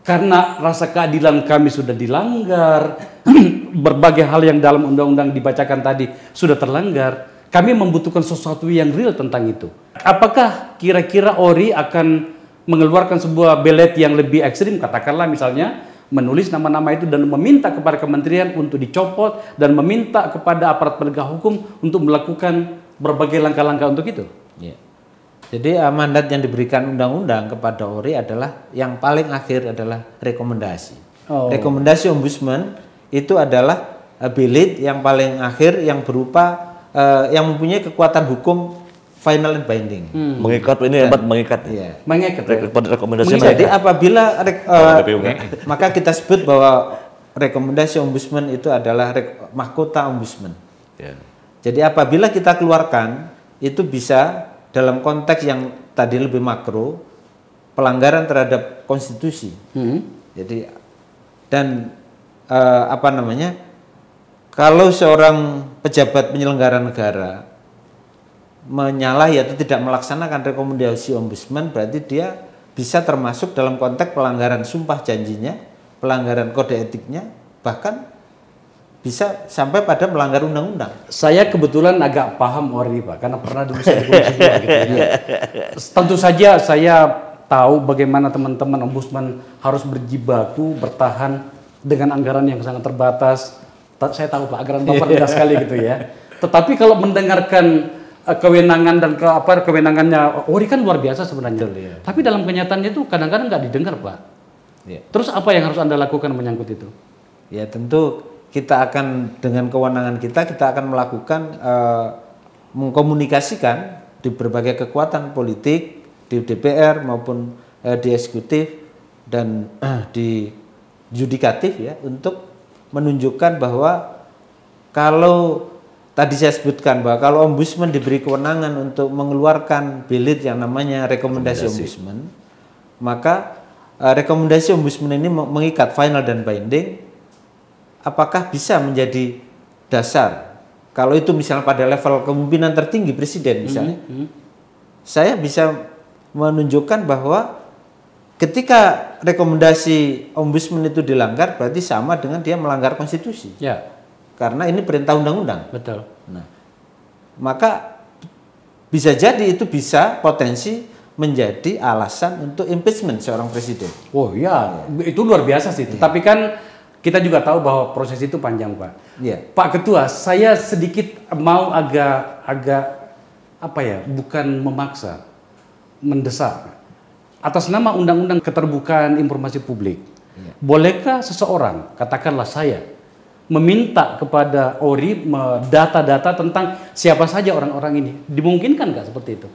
karena rasa keadilan kami sudah dilanggar, berbagai hal yang dalam undang-undang dibacakan tadi sudah terlanggar, kami membutuhkan sesuatu yang real tentang itu. Apakah kira-kira Ori akan mengeluarkan sebuah belet yang lebih ekstrim, katakanlah misalnya menulis nama-nama itu dan meminta kepada kementerian untuk dicopot dan meminta kepada aparat penegak hukum untuk melakukan berbagai langkah-langkah untuk itu? Ya. Jadi eh, mandat yang diberikan undang-undang kepada ORI adalah yang paling akhir adalah rekomendasi. Oh. Rekomendasi ombudsman itu adalah eh, bilik yang paling akhir yang berupa eh, yang mempunyai kekuatan hukum final and binding. Mengikat ini hebat mengikat. Iya. Mengikat ya? Rek- Rekomendasi Jadi apabila rek- eh, enggak. maka kita sebut bahwa rekomendasi ombudsman itu adalah mahkota ombudsman. Ya. Jadi apabila kita keluarkan itu bisa dalam konteks yang tadi lebih makro pelanggaran terhadap konstitusi. Hmm. Jadi dan eh, apa namanya? Kalau seorang pejabat penyelenggara negara menyalahi atau tidak melaksanakan rekomendasi ombudsman berarti dia bisa termasuk dalam konteks pelanggaran sumpah janjinya, pelanggaran kode etiknya, bahkan bisa sampai pada melanggar undang-undang. Saya kebetulan agak paham Ori Pak, karena pernah dulu saya di 2 gitu ya. Tentu saja saya tahu bagaimana teman-teman ombudsman harus berjibaku bertahan dengan anggaran yang sangat terbatas. Ta- Saya tahu Pak, anggaran Bapak rendah sekali gitu ya. Tetapi kalau mendengarkan eh, kewenangan dan ke apa kewenangannya Ori kan luar biasa sebenarnya. Tapi dalam kenyataannya itu kadang-kadang nggak didengar Pak. Ya. Terus apa yang harus anda lakukan menyangkut itu? Ya tentu kita akan dengan kewenangan kita kita akan melakukan eh, mengkomunikasikan di berbagai kekuatan politik di DPR maupun eh, di eksekutif dan eh, di yudikatif ya untuk menunjukkan bahwa kalau tadi saya sebutkan bahwa kalau ombudsman diberi kewenangan untuk mengeluarkan bilit yang namanya rekomendasi, ombudsman maka eh, rekomendasi ombudsman ini meng- mengikat final dan binding apakah bisa menjadi dasar kalau itu misalnya pada level kepemimpinan tertinggi presiden misalnya saya bisa menunjukkan bahwa ketika rekomendasi ombudsman itu dilanggar berarti sama dengan dia melanggar konstitusi Ya, karena ini perintah undang-undang betul. Nah, maka bisa jadi itu bisa potensi menjadi alasan untuk impeachment seorang presiden. Oh ya, itu luar biasa sih. Tapi kan kita juga tahu bahwa proses itu panjang, Pak. Iya. Pak Ketua, saya sedikit mau agak agak apa ya, bukan memaksa, mendesak. Atas nama Undang-Undang Keterbukaan Informasi Publik, bolehkah seseorang, katakanlah saya, meminta kepada ORI data-data tentang siapa saja orang-orang ini? Dimungkinkan nggak seperti itu?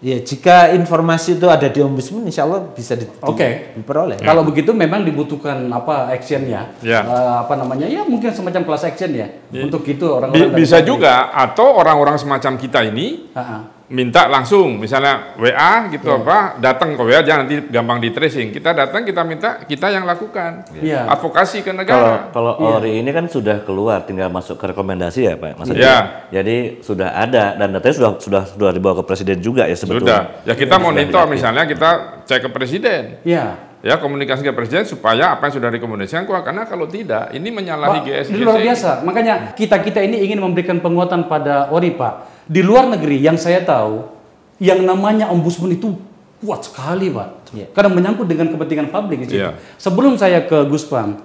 Ya, jika informasi itu ada di ombudsman, insya Allah bisa di- di- Oke. diperoleh. Kalau begitu memang dibutuhkan apa actionnya, Ya. Eh, apa namanya ya mungkin semacam kelas action ya untuk itu orang-orang bisa juga atau orang-orang semacam kita ini Ah, ah. Minta langsung misalnya WA gitu apa datang ke WA jangan nanti gampang di tracing kita datang kita minta kita yang lakukan Iya. advokasi ke Kalau negara kalau ORI ini kan sudah keluar, tinggal masuk ke rekomendasi ya Pak. Adi? Iya. Jadi sudah ada dan datanya sudah sudah sudah dibawa ke presiden juga ya sebetulnya. sudah ya kita Sudah monitor ya. misalnya kita cek ke presiden Ya. Ya komunikasi ke presiden supaya apa yang sudah rekomendasikan kuat karena kalau tidak ini Pak, menyalahi GS ini luar biasa. Makanya kita kita ini ingin memberikan penguatan pada ORI Pak. Di luar negeri yang saya tahu, yang namanya ombudsman itu kuat sekali Pak. Iya. Karena menyangkut dengan kepentingan publik di situ. Iya. Sebelum saya ke Guspam,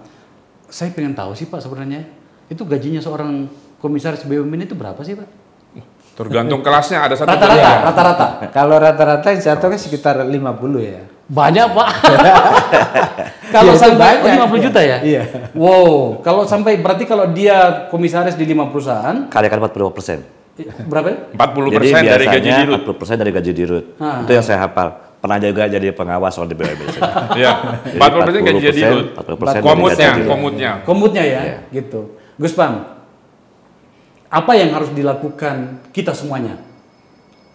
saya pengen tahu sih Pak sebenarnya itu gajinya seorang komisaris BUMN itu berapa sih Pak? tergantung kelasnya ada satu Rata-rata, rata-rata. Kalau rata-rata yang saya tahu kan sekitar 50 ya. Banyak pak. kalau Ya, itu sampai banyak, 50 juta ya? Iya. Wow, kalau sampai berarti kalau dia komisaris di lima perusahaan, Kalikan 40 persen. berapa? ya? 40 Jadi persen dari gaji dirut 40 persen dari gaji dirut. Ah. Itu yang saya hafal. Pernah juga jadi pengawas soal di BUMN. ya 40 persen gaji dirut 40% dari komutnya komutnya Komutnya ya, Iya. gitu. Gus Pam, apa yang harus dilakukan kita semuanya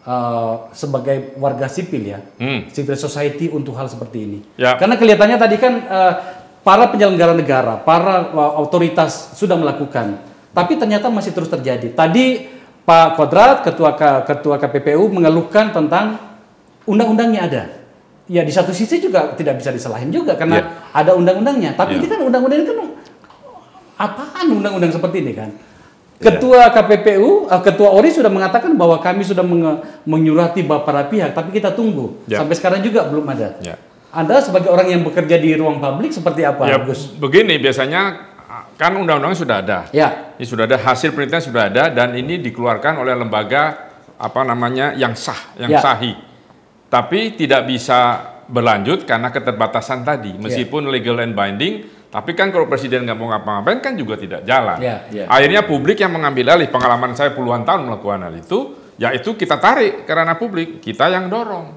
eh, sebagai warga sipil ya, Hmm. civil society untuk hal seperti ini? Ya. Karena kelihatannya tadi kan eh, para penyelenggara negara, para eh, otoritas sudah melakukan, tapi ternyata masih terus terjadi. Tadi Pak Kodrat, ketua K- ketua KPPU mengeluhkan tentang undang-undangnya ada. Ya di satu sisi juga tidak bisa disalahin juga karena ada undang-undangnya. Tapi Ya. ini kan undang-undang ini kan apaan undang-undang seperti ini kan? Ketua KPPU, eh, Ketua ORI sudah mengatakan bahwa kami sudah menge- menyurati para pihak, tapi kita tunggu. Ya. Sampai sekarang juga belum ada. Ya. Anda sebagai orang yang bekerja di ruang publik seperti apa, ya Gus? begini biasanya kan undang-undang sudah ada Ya, Ini sudah ada hasil penelitian sudah ada dan ini dikeluarkan oleh lembaga apa namanya yang sah, yang Ya. sahih. Tapi tidak bisa berlanjut karena keterbatasan tadi. Meskipun legal and binding, tapi kan kalau presiden nggak mau ngapa-ngapain kan juga tidak jalan. Ya, ya. Akhirnya publik yang mengambil alih pengalaman saya puluhan tahun melakukan hal itu, yaitu kita tarik ke ranah publik, kita yang dorong.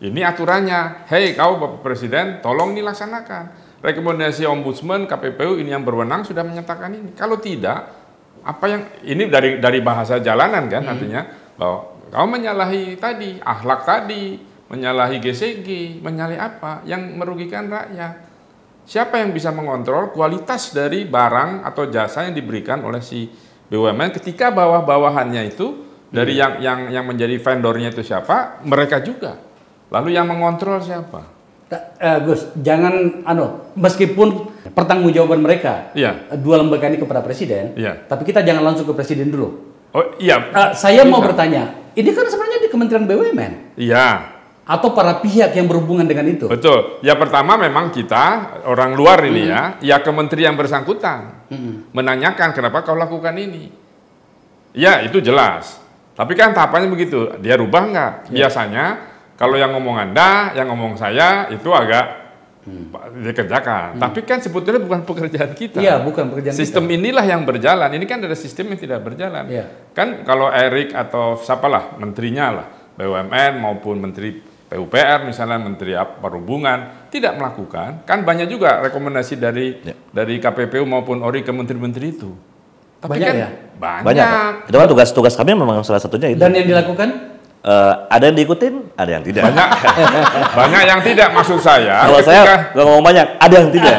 Ini aturannya, hei kau Bapak Presiden, tolong dilaksanakan. Rekomendasi Ombudsman, KPPU ini yang berwenang sudah menyatakan ini. Kalau tidak, apa yang ini dari dari bahasa jalanan kan artinya bahwa kau menyalahi tadi akhlak tadi, menyalahi GCG, menyalahi apa yang merugikan rakyat. Siapa yang bisa mengontrol kualitas dari barang atau jasa yang diberikan oleh si BUMN ketika bawah-bawahannya itu dari yang yang yang menjadi vendornya itu siapa? Mereka juga. Lalu yang mengontrol siapa? Eh, Gus, jangan anu, meskipun pertanggungjawaban mereka Iya. eh, dua lembaga ini kepada presiden, Iya. tapi kita jangan langsung ke presiden dulu. Oh iya. Eh, saya mau Bisa. bertanya, ini kan sebenarnya di Kementerian BUMN. Iya. Atau para pihak yang berhubungan dengan itu? Betul. Ya pertama memang kita orang luar ini ya, ya kementerian bersangkutan menanyakan kenapa kau lakukan ini. Ya itu jelas. Tapi kan tahapannya begitu. Dia rubah nggak? Biasanya kalau yang ngomong anda, yang ngomong saya itu agak dikerjakan. Tapi kan sebetulnya bukan pekerjaan kita. Iya, bukan pekerjaan Sistem inilah yang berjalan. Ini kan ada sistem yang tidak berjalan. Iya. Kan kalau Erik atau siapalah menterinya lah, BUMN maupun menteri PUPR misalnya menteri perhubungan tidak melakukan, kan banyak juga rekomendasi dari Ya. dari KPPU maupun ORI ke menteri-menteri itu. Tapi Banyak kan ya? banyak. Banyak, Pak. Itu kan tugas-tugas kami memang salah satunya itu. Dan yang dilakukan? Eh, ada yang diikutin, ada yang tidak. Banyak, banyak yang tidak maksud saya. Kalau saya ketika nggak ngomong banyak, ada yang tidak.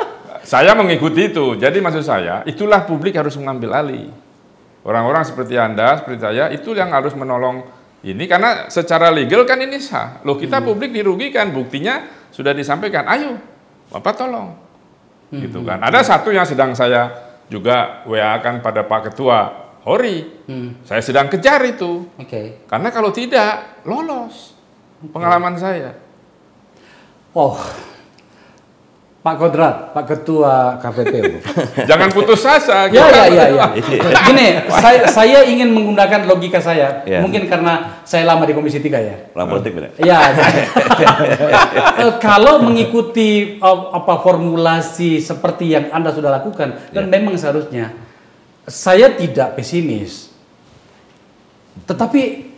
saya mengikuti itu. Jadi maksud saya, itulah publik harus mengambil alih. Orang-orang seperti Anda, seperti saya, itu yang harus menolong ini karena secara legal kan ini sah. Loh kita publik dirugikan, buktinya sudah disampaikan. Ayo, Bapak tolong. Gitu kan. Ada satu yang sedang saya juga WA kan pada Pak Ketua Hori. Saya sedang kejar itu. Oke. Karena kalau tidak, lolos. Pengalaman saya. Oh, Pak Kodrat, Pak Ketua KPPU. Jangan putus asa. ya, kita- ya, ya, ya. Gini, saya, saya ingin menggunakan logika saya. Ya. Mungkin karena saya lama di Komisi 3 ya. Orang politik beda. Ya, Eh, kalau mengikuti eh, apa formulasi seperti yang Anda sudah lakukan dan memang seharusnya saya tidak pesimis. Tetapi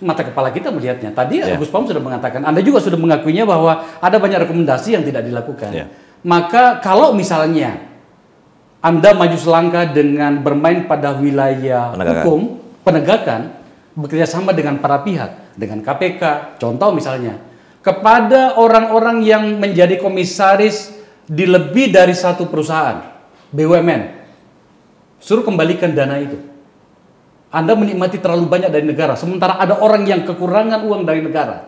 mata kepala kita melihatnya. Tadi Ya. Gus Pam sudah mengatakan, Anda juga sudah mengakuinya bahwa ada banyak rekomendasi yang tidak dilakukan. Ya. Maka kalau misalnya Anda maju selangkah dengan bermain pada wilayah Penegakan. hukum, penegakan, bekerja sama dengan para pihak, dengan KPK, contoh misalnya, kepada orang-orang yang menjadi komisaris di lebih dari satu perusahaan, BUMN, suruh kembalikan dana itu. Anda menikmati terlalu banyak dari negara, sementara ada orang yang kekurangan uang dari negara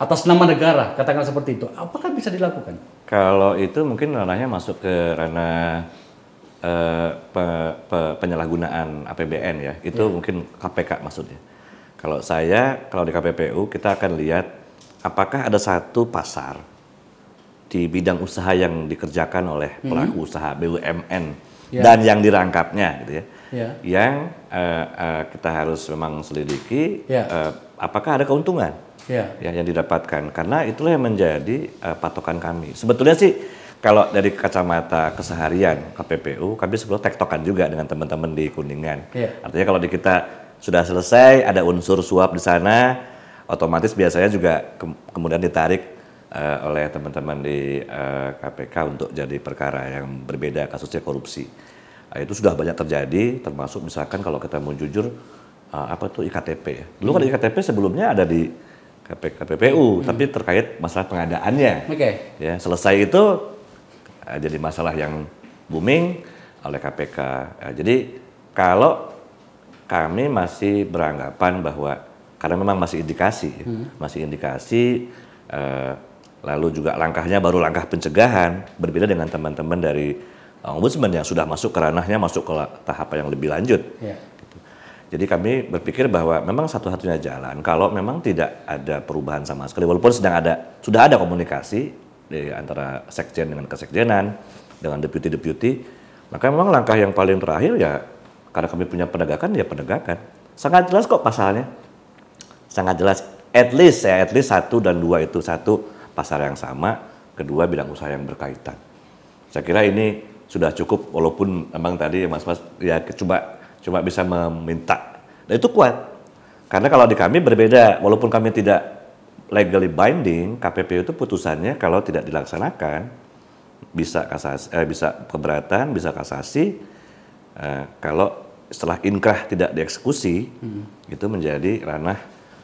atas nama negara, katakan seperti itu. Apakah bisa dilakukan? Kalau itu mungkin ranahnya masuk ke ranah eh, pe- pe- penyalahgunaan APBN ya. Itu mungkin KPK maksudnya. Kalau saya, kalau di KPPU kita akan lihat apakah ada satu pasar di bidang usaha yang dikerjakan oleh pelaku usaha BUMN Ya. dan yang dirangkapnya gitu ya. Ya. Yang eh, eh, kita harus memang selidiki Ya. eh, apakah ada keuntungan Ya. ya yang didapatkan karena itulah yang menjadi eh, patokan kami. Sebetulnya sih kalau dari kacamata keseharian KPPU kami sebetulnya tektokan juga dengan teman-teman di Kuningan. Iya. Artinya kalau di kita sudah selesai ada unsur suap di sana otomatis biasanya juga ke- kemudian ditarik eh, oleh teman-teman di eh, KPK untuk jadi perkara yang berbeda kasusnya korupsi. Nah, itu sudah banyak terjadi termasuk misalkan kalau kita mau jujur eh, apa tuh IKTP ya. Dulu kan IKTP sebelumnya ada di KP KPPU tapi terkait masalah pengadaannya. Oke. Ya, selesai itu eh, jadi masalah yang booming oleh KPK. Eh, jadi kalau kami masih beranggapan bahwa karena memang masih indikasi, ya, masih indikasi, eh, lalu juga langkahnya baru langkah pencegahan, berbeda dengan teman-teman dari ombudsman yang sudah masuk ke ranahnya, masuk ke tahapan yang lebih lanjut. Ya. Jadi kami berpikir bahwa memang satu-satunya jalan kalau memang tidak ada perubahan sama sekali walaupun sedang ada sudah ada komunikasi di antara sekjen dengan kesekjenan dengan deputi-deputi maka memang langkah yang paling terakhir ya karena kami punya penegakan ya penegakan. Sangat jelas kok pasalnya. Sangat jelas. At least ya at least satu dan dua itu satu pasar yang sama kedua bidang usaha yang berkaitan. Saya kira ini sudah cukup walaupun memang tadi Mas Mas ya coba coba bisa meminta. Dan itu kuat. Karena kalau di kami berbeda, walaupun kami tidak legally binding, KPPU itu putusannya kalau tidak dilaksanakan bisa kasasi, eh, bisa keberatan, bisa kasasi. Eh, kalau setelah inkrah tidak dieksekusi, itu menjadi ranah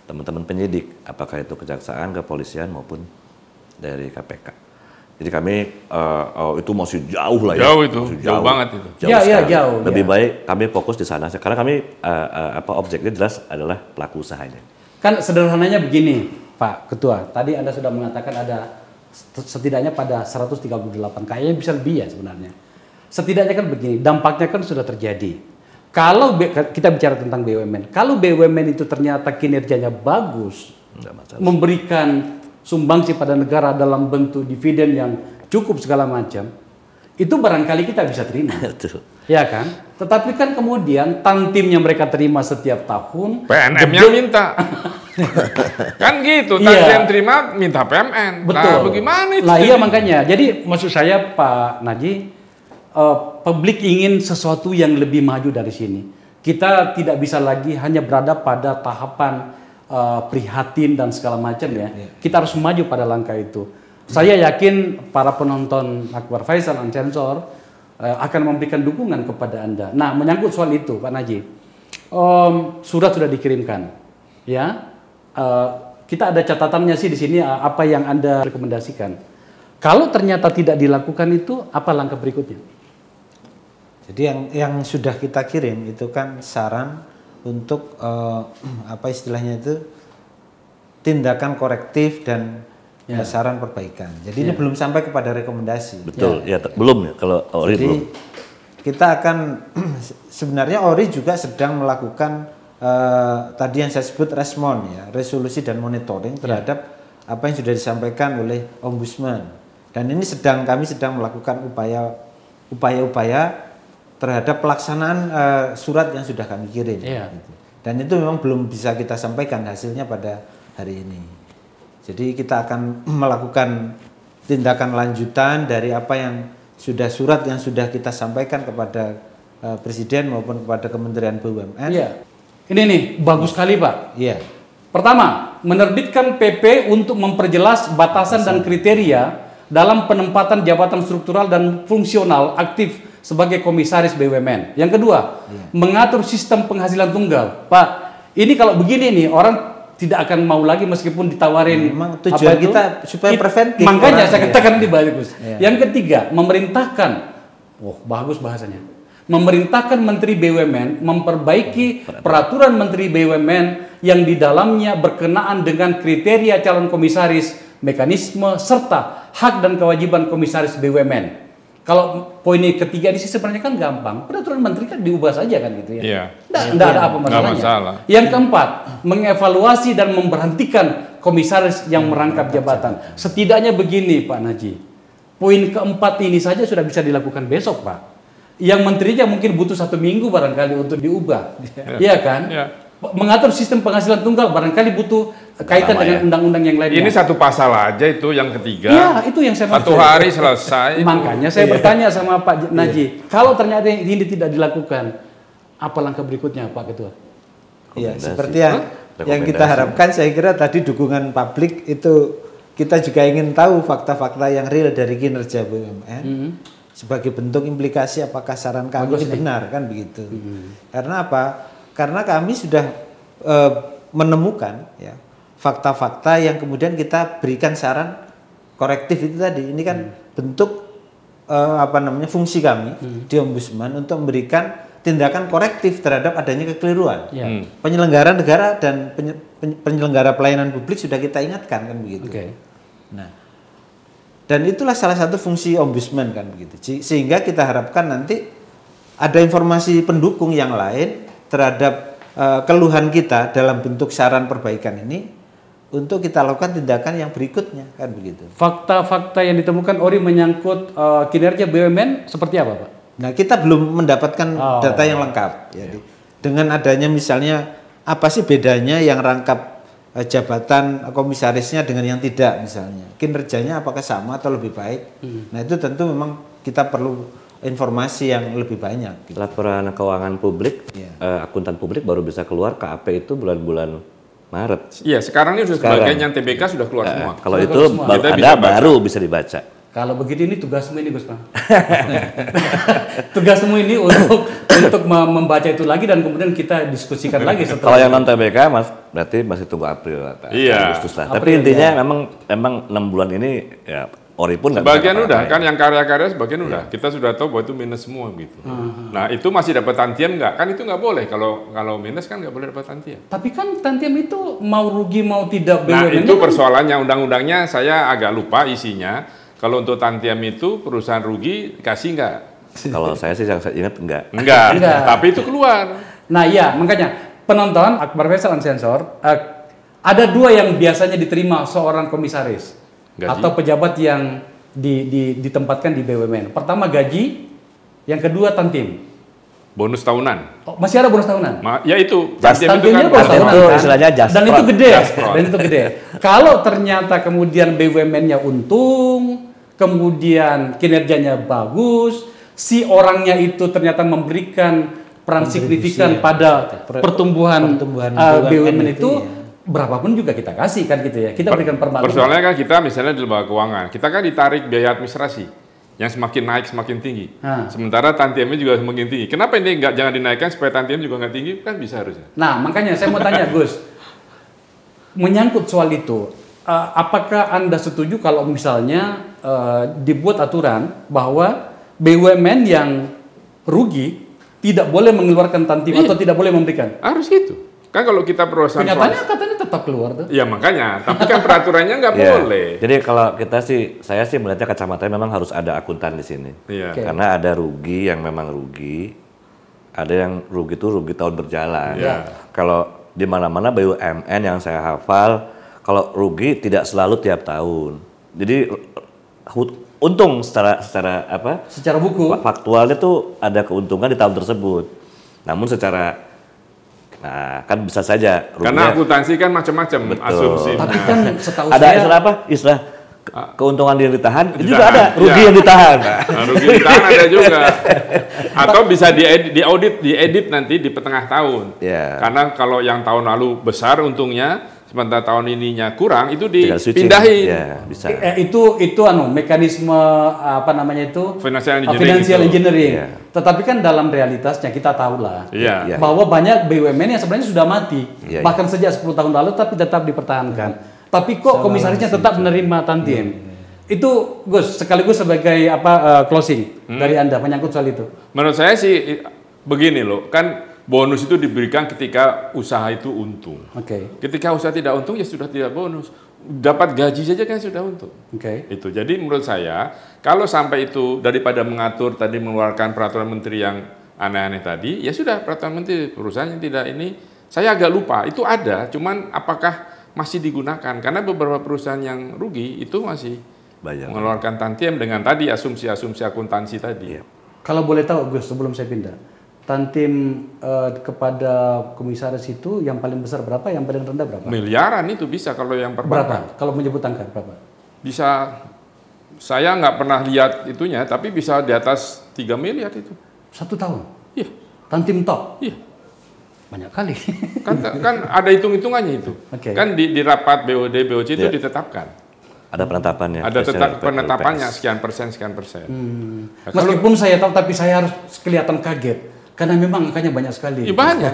teman-teman penyidik, apakah itu kejaksaan, kepolisian maupun dari KPK. Jadi kami eh, oh, itu masih jauh lah ya. Jauh itu, Masih jauh banget itu. Ya, ya, sekali. jauh, Lebih ya. baik kami fokus di sana karena kami eh, eh, apa objeknya jelas adalah pelaku usahanya. Kan sederhananya begini, Pak Ketua. Tadi Anda sudah mengatakan ada set- setidaknya pada 138. Kayaknya bisa lebih ya sebenarnya. Setidaknya kan begini, dampaknya kan sudah terjadi. Kalau kita bicara tentang BUMN, kalau BUMN itu ternyata kinerjanya bagus, memberikan sumbangsi pada negara dalam bentuk dividen yang cukup segala macam, itu barangkali kita bisa terima. Betul. ya kan? Tetapi kan kemudian tantim yang mereka terima setiap tahun PNM-nya minta. kan gitu, Iya. tadi yang terima minta PMN. Betul. Nah, bagaimana itu? Lah iya makanya. Jadi maksud saya Pak Naji, eh, publik ingin sesuatu yang lebih maju dari sini. Kita tidak bisa lagi hanya berada pada tahapan eh, prihatin dan segala macam ya. Kita harus maju pada langkah itu. Saya yakin para penonton Akbar Faisal Unsensor eh, akan memberikan dukungan kepada Anda. Nah, menyangkut soal itu Pak Naji. em, surat sudah dikirimkan. Ya. Eh, kita ada catatannya sih di sini eh, apa yang Anda rekomendasikan. Kalau ternyata tidak dilakukan itu apa langkah berikutnya? Jadi yang yang sudah kita kirim itu kan saran untuk eh, apa istilahnya itu tindakan korektif dan eh, saran perbaikan. Jadi ini belum sampai kepada rekomendasi. Betul. Ya, te- belum ya kalau Ori Jadi belum. kita akan sebenarnya Ori juga sedang melakukan eh, tadi yang saya sebut respon ya, resolusi dan monitoring terhadap apa yang sudah disampaikan oleh ombudsman. Dan ini sedang kami sedang melakukan upaya upaya-upaya terhadap pelaksanaan eh, surat yang sudah kami kirim. Iya. gitu. Dan itu memang belum bisa kita sampaikan hasilnya pada hari ini. Jadi kita akan melakukan tindakan lanjutan dari apa yang sudah surat yang sudah kita sampaikan kepada eh, Presiden maupun kepada Kementerian BUMN. Iya. Ini nih bagus sekali Pak. Iya. Pertama, menerbitkan PP untuk memperjelas batasan dan kriteria dalam penempatan jabatan struktural dan fungsional aktif sebagai komisaris BUMN. Yang kedua, mengatur sistem penghasilan tunggal. Pak, ini kalau begini nih orang tidak akan mau lagi meskipun ditawarin Memang tujuan apa itu, kita supaya it- preventif Makanya saya ya. katakan ini bagus. Iya. Yang ketiga, memerintahkan Oh, bagus bahasanya. Memerintahkan Menteri BUMN memperbaiki peraturan Menteri BUMN yang di dalamnya berkenaan dengan kriteria calon komisaris, mekanisme serta hak dan kewajiban komisaris BUMN. Kalau poin ketiga di sini sebenarnya kan gampang. Peraturan menteri kan diubah saja kan gitu ya. Iya. Nggak, nggak ada apa masalahnya. masalah. Yang keempat, mengevaluasi dan memberhentikan komisaris yang merangkap jabatan. Setidaknya begini Pak Naji. Poin keempat ini saja sudah bisa dilakukan besok Pak. Yang menterinya mungkin butuh satu minggu barangkali untuk diubah. Iya kan? Iya. Mengatur sistem penghasilan tunggal barangkali butuh kaitan Lama dengan ya. undang-undang yang lainnya. Ini satu pasal aja itu yang ketiga. Iya, itu yang saya Satu maksud. hari selesai. Makanya saya bertanya sama Pak Naji, kalau ternyata ini tidak dilakukan, apa langkah berikutnya Pak Ketua? Iya, seperti yang yang kita harapkan saya kira tadi dukungan publik itu kita juga ingin tahu fakta-fakta yang real dari kinerja BUMN sebagai bentuk implikasi apakah saran kami benar kan begitu. Karena apa? Karena kami sudah eh, menemukan ya fakta-fakta yang kemudian kita berikan saran korektif itu tadi. Ini kan bentuk eh, apa namanya fungsi kami di ombudsman untuk memberikan tindakan korektif terhadap adanya kekeliruan. Ya. Hmm. Penyelenggara negara dan penye- penye- penyelenggara pelayanan publik sudah kita ingatkan kan begitu. Oke. Nah, dan itulah salah satu fungsi ombudsman kan begitu. Se- Sehingga kita harapkan nanti ada informasi pendukung yang lain terhadap eh, keluhan kita dalam bentuk saran perbaikan ini untuk kita lakukan tindakan yang berikutnya kan begitu. Fakta-fakta yang ditemukan Ori menyangkut eh, kinerja BUMN seperti apa, Pak? Nah, kita belum mendapatkan Oh. data yang lengkap. Jadi, dengan adanya misalnya apa sih bedanya yang rangkap eh, jabatan komisarisnya dengan yang tidak misalnya? Kinerjanya apakah sama atau lebih baik? Nah, itu tentu memang kita perlu informasi yang lebih banyak. gitu. Laporan keuangan publik, Iya. eh, akuntan publik baru bisa keluar KAP itu bulan-bulan Maret. Iya, sekarang ini sudah Sekarang. sebagian yang TBK sudah keluar Eh, semua. kalau Sudah itu semua. baru ada bisa baca. baru bisa dibaca. Kalau begitu ini tugasmu ini, Gus Pak. tugasmu ini untuk untuk mem- membaca itu lagi dan kemudian kita diskusikan lagi Kalau setelah yang non TBK mas berarti masih tunggu April atau Iya. Agustus lah. April, Tapi intinya memang memang enam bulan ini ya Ori pun Sebagian udah kan yang karya-karya sebagian udah. Kita sudah tahu bahwa itu minus semua gitu. Nah, itu masih dapat tantian nggak? Kan itu nggak boleh kalau kalau minus kan nggak boleh dapat tantian. Tapi kan tantiam itu mau rugi mau tidak Nah, BUMN itu kan- persoalannya undang-undangnya saya agak lupa isinya. Kalau untuk tantiam itu perusahaan rugi kasih nggak? Kalau saya sih yang saya ingat enggak. Enggak. Enggak. Tapi itu keluar. Nah iya makanya penonton Akbar Faisal Unsensor eh, Ada dua yang biasanya diterima seorang komisaris Gaji. atau pejabat yang di- di- ditempatkan di BUMN. Pertama gaji, yang kedua tantim. Bonus tahunan. Oh, masih ada bonus tahunan. Ma- ya itu, Just Tantim itu kan bonus Tantim tahunan itu kan? istilahnya just dan itu gede, Just dan itu gede. Kalau ternyata kemudian BUMN-nya untung, kemudian kinerjanya bagus, si orangnya itu ternyata memberikan peran signifikan ya, pada per- pertumbuhan, pertumbuhan uh, BUMN BUMN itu itu, ya. Berapapun juga kita kasih kan gitu ya. Kita berikan permakluman. Persoalannya kan kita misalnya di lembaga keuangan, kita kan ditarik biaya administrasi yang semakin naik semakin tinggi. Ah. Sementara tantiemnya juga semakin tinggi. Kenapa ini nggak jangan dinaikkan supaya tantiem juga nggak tinggi? Kan bisa harusnya. Nah, makanya saya mau tanya Gus, menyangkut soal itu, eh, apakah anda setuju kalau misalnya eh, dibuat aturan bahwa BUMN yang rugi tidak boleh mengeluarkan tantim Iya. atau tidak boleh memberikan? Harus gitu. Kan kalau kita perusahaan Kenyataannya swasta- katanya tetap keluar tuh. Ya makanya, tapi kan peraturannya nggak Iya. boleh. Jadi kalau kita sih, saya sih melihatnya kacamatanya memang harus ada akuntan di sini. Iya. Oke. Karena ada rugi yang memang rugi, ada yang rugi itu rugi tahun berjalan. Iya. Kalau di mana-mana BUMN yang saya hafal, kalau rugi tidak selalu tiap tahun. Jadi untung secara secara apa? Secara buku, Faktualnya tuh ada keuntungan di tahun tersebut. Namun secara nah kan bisa saja Karena akuntansi kan macam-macam asumsi. tapi kan setahu ada saya istilah apa? Istilah ke- keuntungan yang ditahan, itu juga Ditahan, ada rugi iya. yang ditahan. Nah, rugi di tangan ada juga. Atau bisa diedit, diaudit, diedit nanti di tengah tahun. Iya. Karena kalau yang tahun lalu besar untungnya, sementara tahun ininya kurang, itu dipindahin. Ya, bisa. eh, itu itu anu mekanisme apa namanya itu Financial Uh, engineering. financial itu. engineering. Iya. Tetapi kan dalam realitasnya kita tahu lah Iya. Iya. bahwa banyak BUMN yang sebenarnya sudah mati Iya, bahkan sejak 10 tahun lalu tapi tetap dipertahankan. Tapi kok komisarisnya tetap menerima tantiem. Itu Gus sekaligus sebagai apa uh, closing dari Anda menyangkut soal itu. Menurut saya sih begini loh, kan bonus itu diberikan ketika usaha itu untung. Oke. Ketika usaha tidak untung ya sudah tidak bonus. Dapat gaji saja kan sudah untung. Oke. Itu. Jadi menurut saya kalau sampai itu daripada mengatur tadi mengeluarkan peraturan menteri yang aneh-aneh tadi, ya sudah peraturan menteri perusahaan yang tidak ini saya agak lupa itu ada, cuman apakah masih digunakan? Karena beberapa perusahaan yang rugi itu masih Bayar. mengeluarkan tantiem dengan tadi asumsi-asumsi akuntansi tadi. Iya. Kalau boleh tahu Gus sebelum saya pindah, tantim uh, kepada komisaris itu yang paling besar berapa, yang paling rendah berapa? Miliaran itu bisa kalau yang perbankan. Berapa? Kalau menyebut angka berapa? Bisa saya nggak pernah lihat itunya, tapi bisa di atas 3 miliar itu. Satu tahun. Iya, Tantim top. iya. Banyak kali. Kan kan ada hitung-hitungannya itu. Oke. Kan di, di rapat BOD BOC itu Iya. ditetapkan. Ada penetapannya. ada tetap penetapannya sekian persen sekian persen. Hmm. Nah, kalau- Meskipun saya tahu, tapi saya harus kelihatan kaget karena memang angkanya banyak sekali. Ya, banyak.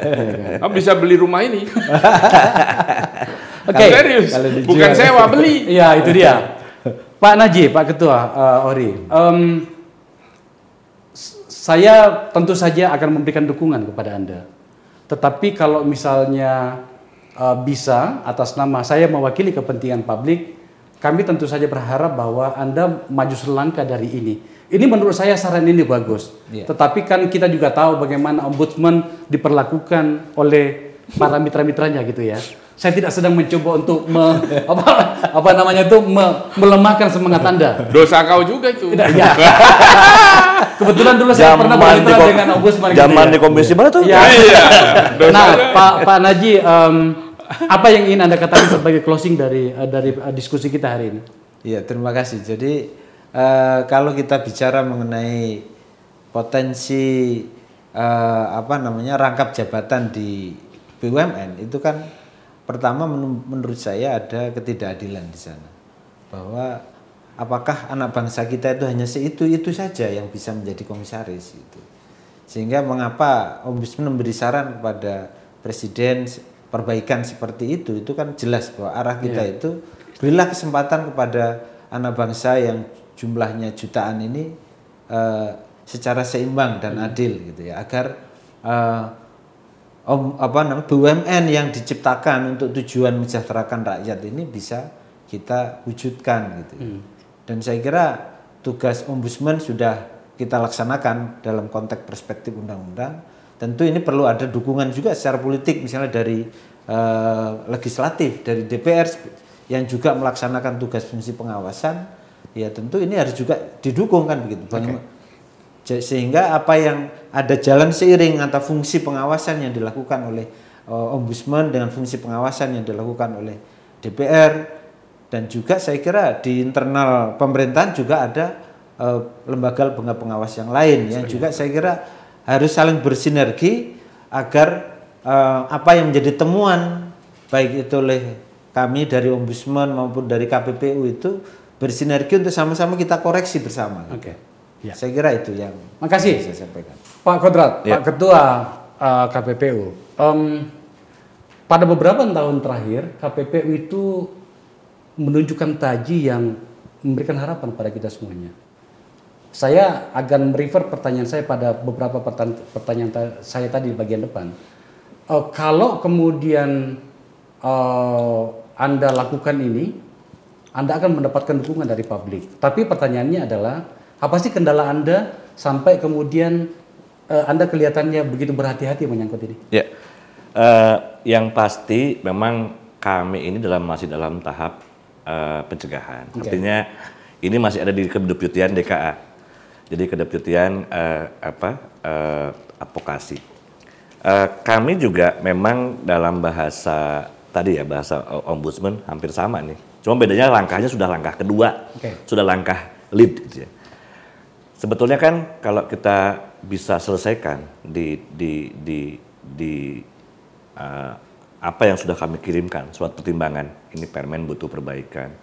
Oh, bisa beli rumah ini. Oke. Serius. kalau dijual. Bukan sewa beli. Iya itu dia. Pak Najib, Pak Ketua uh, Ori, s- saya tentu saja akan memberikan dukungan kepada anda. Tetapi kalau misalnya uh, bisa atas nama saya mewakili kepentingan publik, kami tentu saja berharap bahwa anda maju selangkah dari ini. Ini menurut saya saran ini bagus. Iya. Tetapi kan kita juga tahu bagaimana ombudsman diperlakukan oleh para mitra-mitranya gitu ya. Saya tidak sedang mencoba untuk me- apa apa namanya itu me- melemahkan semangat Anda. Dosa kau juga itu. Tidak, ya. Kebetulan dulu saya pernah Zaman di bermitra dengan ombudsman gitu Zaman ya. di komisi mana tuh? Iya. Iya. Nah, Pak Pak Naji, em, apa yang ingin Anda katakan sebagai closing dari eh, dari eh, diskusi kita hari ini? Iya, terima kasih. Jadi eh, kalau kita bicara mengenai potensi eh, apa namanya rangkap jabatan di BUMN itu kan pertama menur- menurut saya ada ketidakadilan di sana bahwa apakah anak bangsa kita itu hanya seitu itu saja yang bisa menjadi komisaris itu sehingga mengapa ombudsman memberi saran kepada presiden perbaikan seperti itu itu kan jelas bahwa arah kita itu berilah kesempatan kepada anak bangsa yang jumlahnya jutaan ini eh, secara seimbang dan adil gitu ya agar eh, om apa namanya BUMN yang diciptakan untuk tujuan mensejahterakan rakyat ini bisa kita wujudkan gitu. ya. Dan saya kira tugas ombudsman sudah kita laksanakan dalam konteks perspektif undang-undang. Tentu ini perlu ada dukungan juga secara politik misalnya dari eh, legislatif dari DPR yang juga melaksanakan tugas fungsi pengawasan, ya tentu ini harus juga didukung kan begitu. Ja- Sehingga apa yang ada jalan seiring antara fungsi pengawasan yang dilakukan oleh eh, ombudsman dengan fungsi pengawasan yang dilakukan oleh DPR dan juga saya kira di internal pemerintahan juga ada eh, lembaga-lembaga pengawas yang lain yang juga saya kira harus saling bersinergi agar eh, apa yang menjadi temuan baik itu oleh kami dari ombudsman maupun dari KPPU itu bersinergi untuk sama-sama kita koreksi bersama. Oke. Ya. Saya kira itu yang Makasih. saya sampaikan. Pak Kodrat, Ya. Pak Ketua uh, KPPU. Em, pada beberapa tahun terakhir, KPPU itu menunjukkan taji yang memberikan harapan pada kita semuanya. Saya akan refer pertanyaan saya pada beberapa pertan- pertanyaan ta- saya tadi di bagian depan. Eh, kalau kemudian eh, Anda lakukan ini, Anda akan mendapatkan dukungan dari publik. Tapi pertanyaannya adalah, apa sih kendala Anda sampai kemudian eh, Anda kelihatannya begitu berhati-hati menyangkut ini? Ya, Eh, yang pasti memang kami ini dalam masih dalam tahap eh, pencegahan. Oke. Artinya ini masih ada di kedeputian DKA. Jadi kedeputian eh, apa eh, advokasi. Eh, kami juga memang dalam bahasa tadi ya bahasa ombudsman hampir sama nih. Cuma bedanya langkahnya sudah langkah kedua, Oke. sudah langkah lead gitu ya. Sebetulnya kan kalau kita bisa selesaikan di di di di eh, apa yang sudah kami kirimkan surat pertimbangan ini permen butuh perbaikan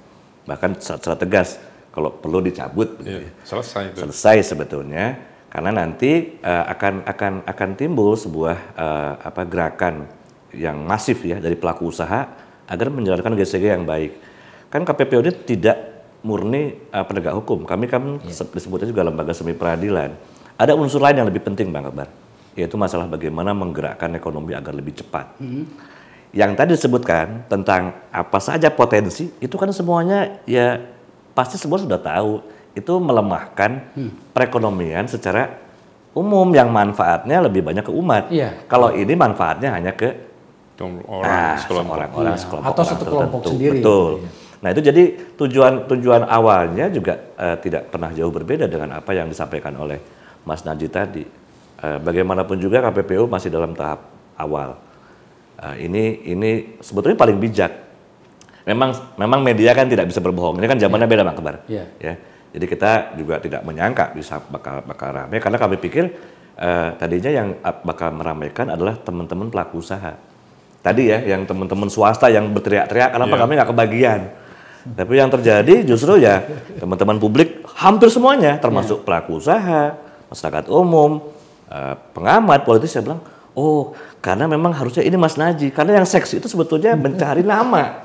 bahkan secara tegas kalau perlu dicabut begitu Iya, ya. selesai itu. selesai sebetulnya karena nanti eh, akan akan akan timbul sebuah eh, apa gerakan yang masif ya dari pelaku usaha agar menjalankan GCG yang baik. Kan KPPU ini tidak murni eh, penegak hukum. Kami kan se- disebutnya juga lembaga semi peradilan. Ada unsur lain yang lebih penting bang Akbar yaitu masalah bagaimana menggerakkan ekonomi agar lebih cepat. Yang tadi disebutkan tentang apa saja potensi itu kan semuanya ya pasti semua sudah tahu itu melemahkan perekonomian secara umum yang manfaatnya lebih banyak ke umat. Iya. Kalau ini manfaatnya hanya ke Orang ah, sekelompok. orang-orang Iya, sekelompok atau orang satu kelompok tertentu. sendiri. Betul. Nah itu jadi tujuan tujuan awalnya juga eh, tidak pernah jauh berbeda dengan apa yang disampaikan oleh Mas Najib tadi. Eh, bagaimanapun juga KPPU masih dalam tahap awal. Eh, ini ini sebetulnya paling bijak. Memang memang media kan tidak bisa berbohong. Ini kan zamannya beda Bang Kebar. Iya. Ya. Jadi kita juga tidak menyangka bisa bakal bakal ramai karena kami pikir eh, tadinya yang bakal meramaikan adalah teman-teman pelaku usaha. Tadi ya yang teman-teman swasta yang berteriak-teriak kenapa Iya. kami nggak kebagian. Tapi yang terjadi justru ya teman-teman publik hampir semuanya termasuk pelaku usaha, masyarakat umum, eh, pengamat, politisi yang bilang, "Oh, karena memang harusnya ini Mas Naji karena yang seksi itu sebetulnya mencari nama."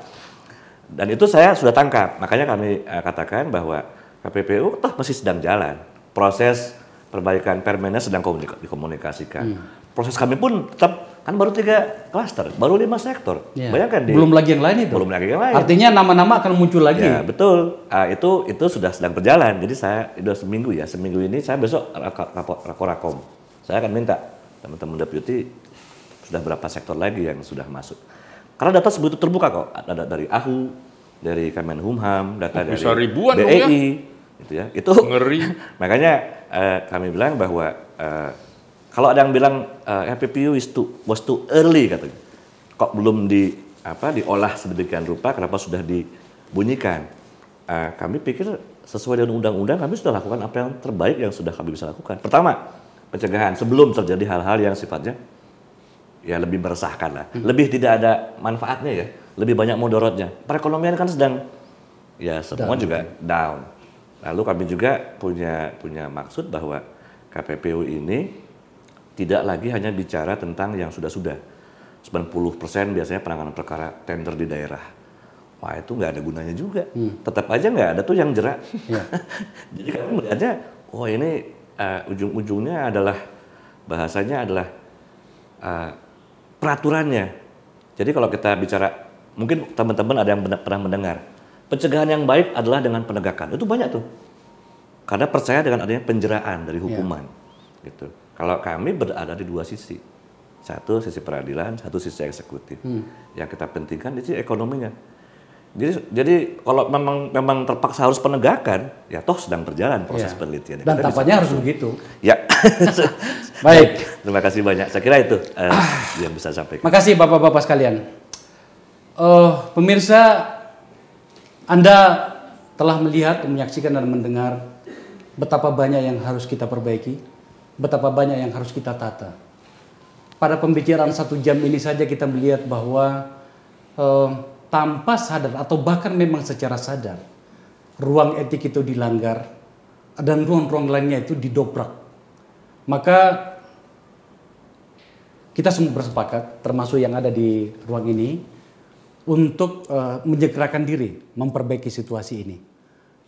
Dan itu saya sudah tangkap. Makanya kami eh, katakan bahwa KPPU toh masih sedang jalan. Proses perbaikan permennya sedang komunika- dikomunikasikan. Proses kami pun tetap kan baru tiga klaster, baru lima sektor. Iya. Bayangkan di belum lagi yang lain itu. belum lagi yang lain. Artinya nama-nama akan muncul lagi. Ya betul. Ah, itu itu sudah sedang berjalan. Jadi saya sudah seminggu ya. Seminggu ini saya besok rakorakom. Saya akan minta teman-teman deputi sudah berapa sektor lagi yang sudah masuk. Karena data sebegitu terbuka kok. Ada dari AHU, dari Kemenhumham, data Oh, dari bisa ribuan BEI, gitu ya. Itu Ngeri. makanya eh, kami bilang bahwa eh, kalau ada yang bilang eh, RPPU is too, was too early katanya. Kok belum di apa diolah sedemikian rupa kenapa sudah dibunyikan? Eh, kami pikir sesuai dengan undang-undang kami sudah lakukan apa yang terbaik yang sudah kami bisa lakukan. Pertama, pencegahan sebelum terjadi hal-hal yang sifatnya ya lebih meresahkan lah. Lebih tidak ada manfaatnya ya, lebih banyak mudorotnya. Perekonomian kan sedang ya semua juga down. Lalu kami juga punya punya maksud bahwa KPPU ini tidak lagi hanya bicara tentang yang sudah-sudah. 90% biasanya penanganan perkara tender di daerah. Wah itu nggak ada gunanya juga. Tetap aja nggak ada tuh yang jerak. Jadi kami melihatnya, oh ini eh, ujung-ujungnya adalah bahasanya adalah eh, peraturannya. Jadi kalau kita bicara, mungkin teman-teman ada yang pernah mendengar, pencegahan yang baik adalah dengan penegakan. Itu banyak tuh. Karena percaya dengan adanya penjeraan dari hukuman. Gitu. Kalau kami berada di dua sisi. Satu sisi peradilan, satu sisi eksekutif. Yang kita pentingkan itu ekonominya. Jadi, jadi kalau memang memang terpaksa harus penegakan, ya toh sedang berjalan proses Iya. penelitian. Dan tampaknya harus begitu. Ya. Baik. Terima kasih banyak. Saya kira itu eh, yang bisa saya sampaikan. Makasih Bapak-bapak sekalian. Eh, pemirsa, Anda telah melihat, menyaksikan dan mendengar betapa banyak yang harus kita perbaiki, betapa banyak yang harus kita tata. Pada pembicaraan satu jam ini saja kita melihat bahwa eh, tanpa sadar atau bahkan memang secara sadar, ruang etik itu dilanggar dan ruang-ruang lainnya itu didobrak. Maka kita semua bersepakat, termasuk yang ada di ruang ini, untuk eh, menyegerakan diri, memperbaiki situasi ini.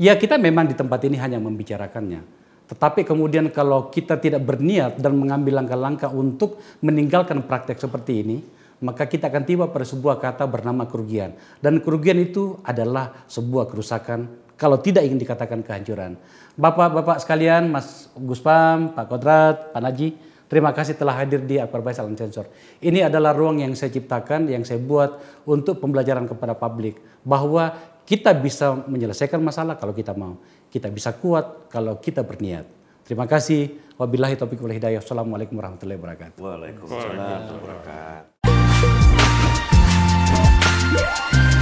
Ya kita memang di tempat ini hanya membicarakannya. Tetapi kemudian kalau kita tidak berniat dan mengambil langkah-langkah untuk meninggalkan praktek seperti ini, maka kita akan tiba pada sebuah kata bernama kerugian. Dan kerugian itu adalah sebuah kerusakan kalau tidak ingin dikatakan kehancuran. Bapak-bapak sekalian, Mas Guspam, Pak Kodrat, Pak Naji, terima kasih telah hadir di Akbar Baisal Sensor. Ini adalah ruang yang saya ciptakan, yang saya buat untuk pembelajaran kepada publik. Bahwa kita bisa menyelesaikan masalah kalau kita mau. Kita bisa kuat kalau kita berniat. Terima kasih. Wabillahi taufiq wal hidayah. Assalamualaikum warahmatullahi wabarakatuh. Waalaikumsalam warahmatullahi wabarakatuh. Yeah.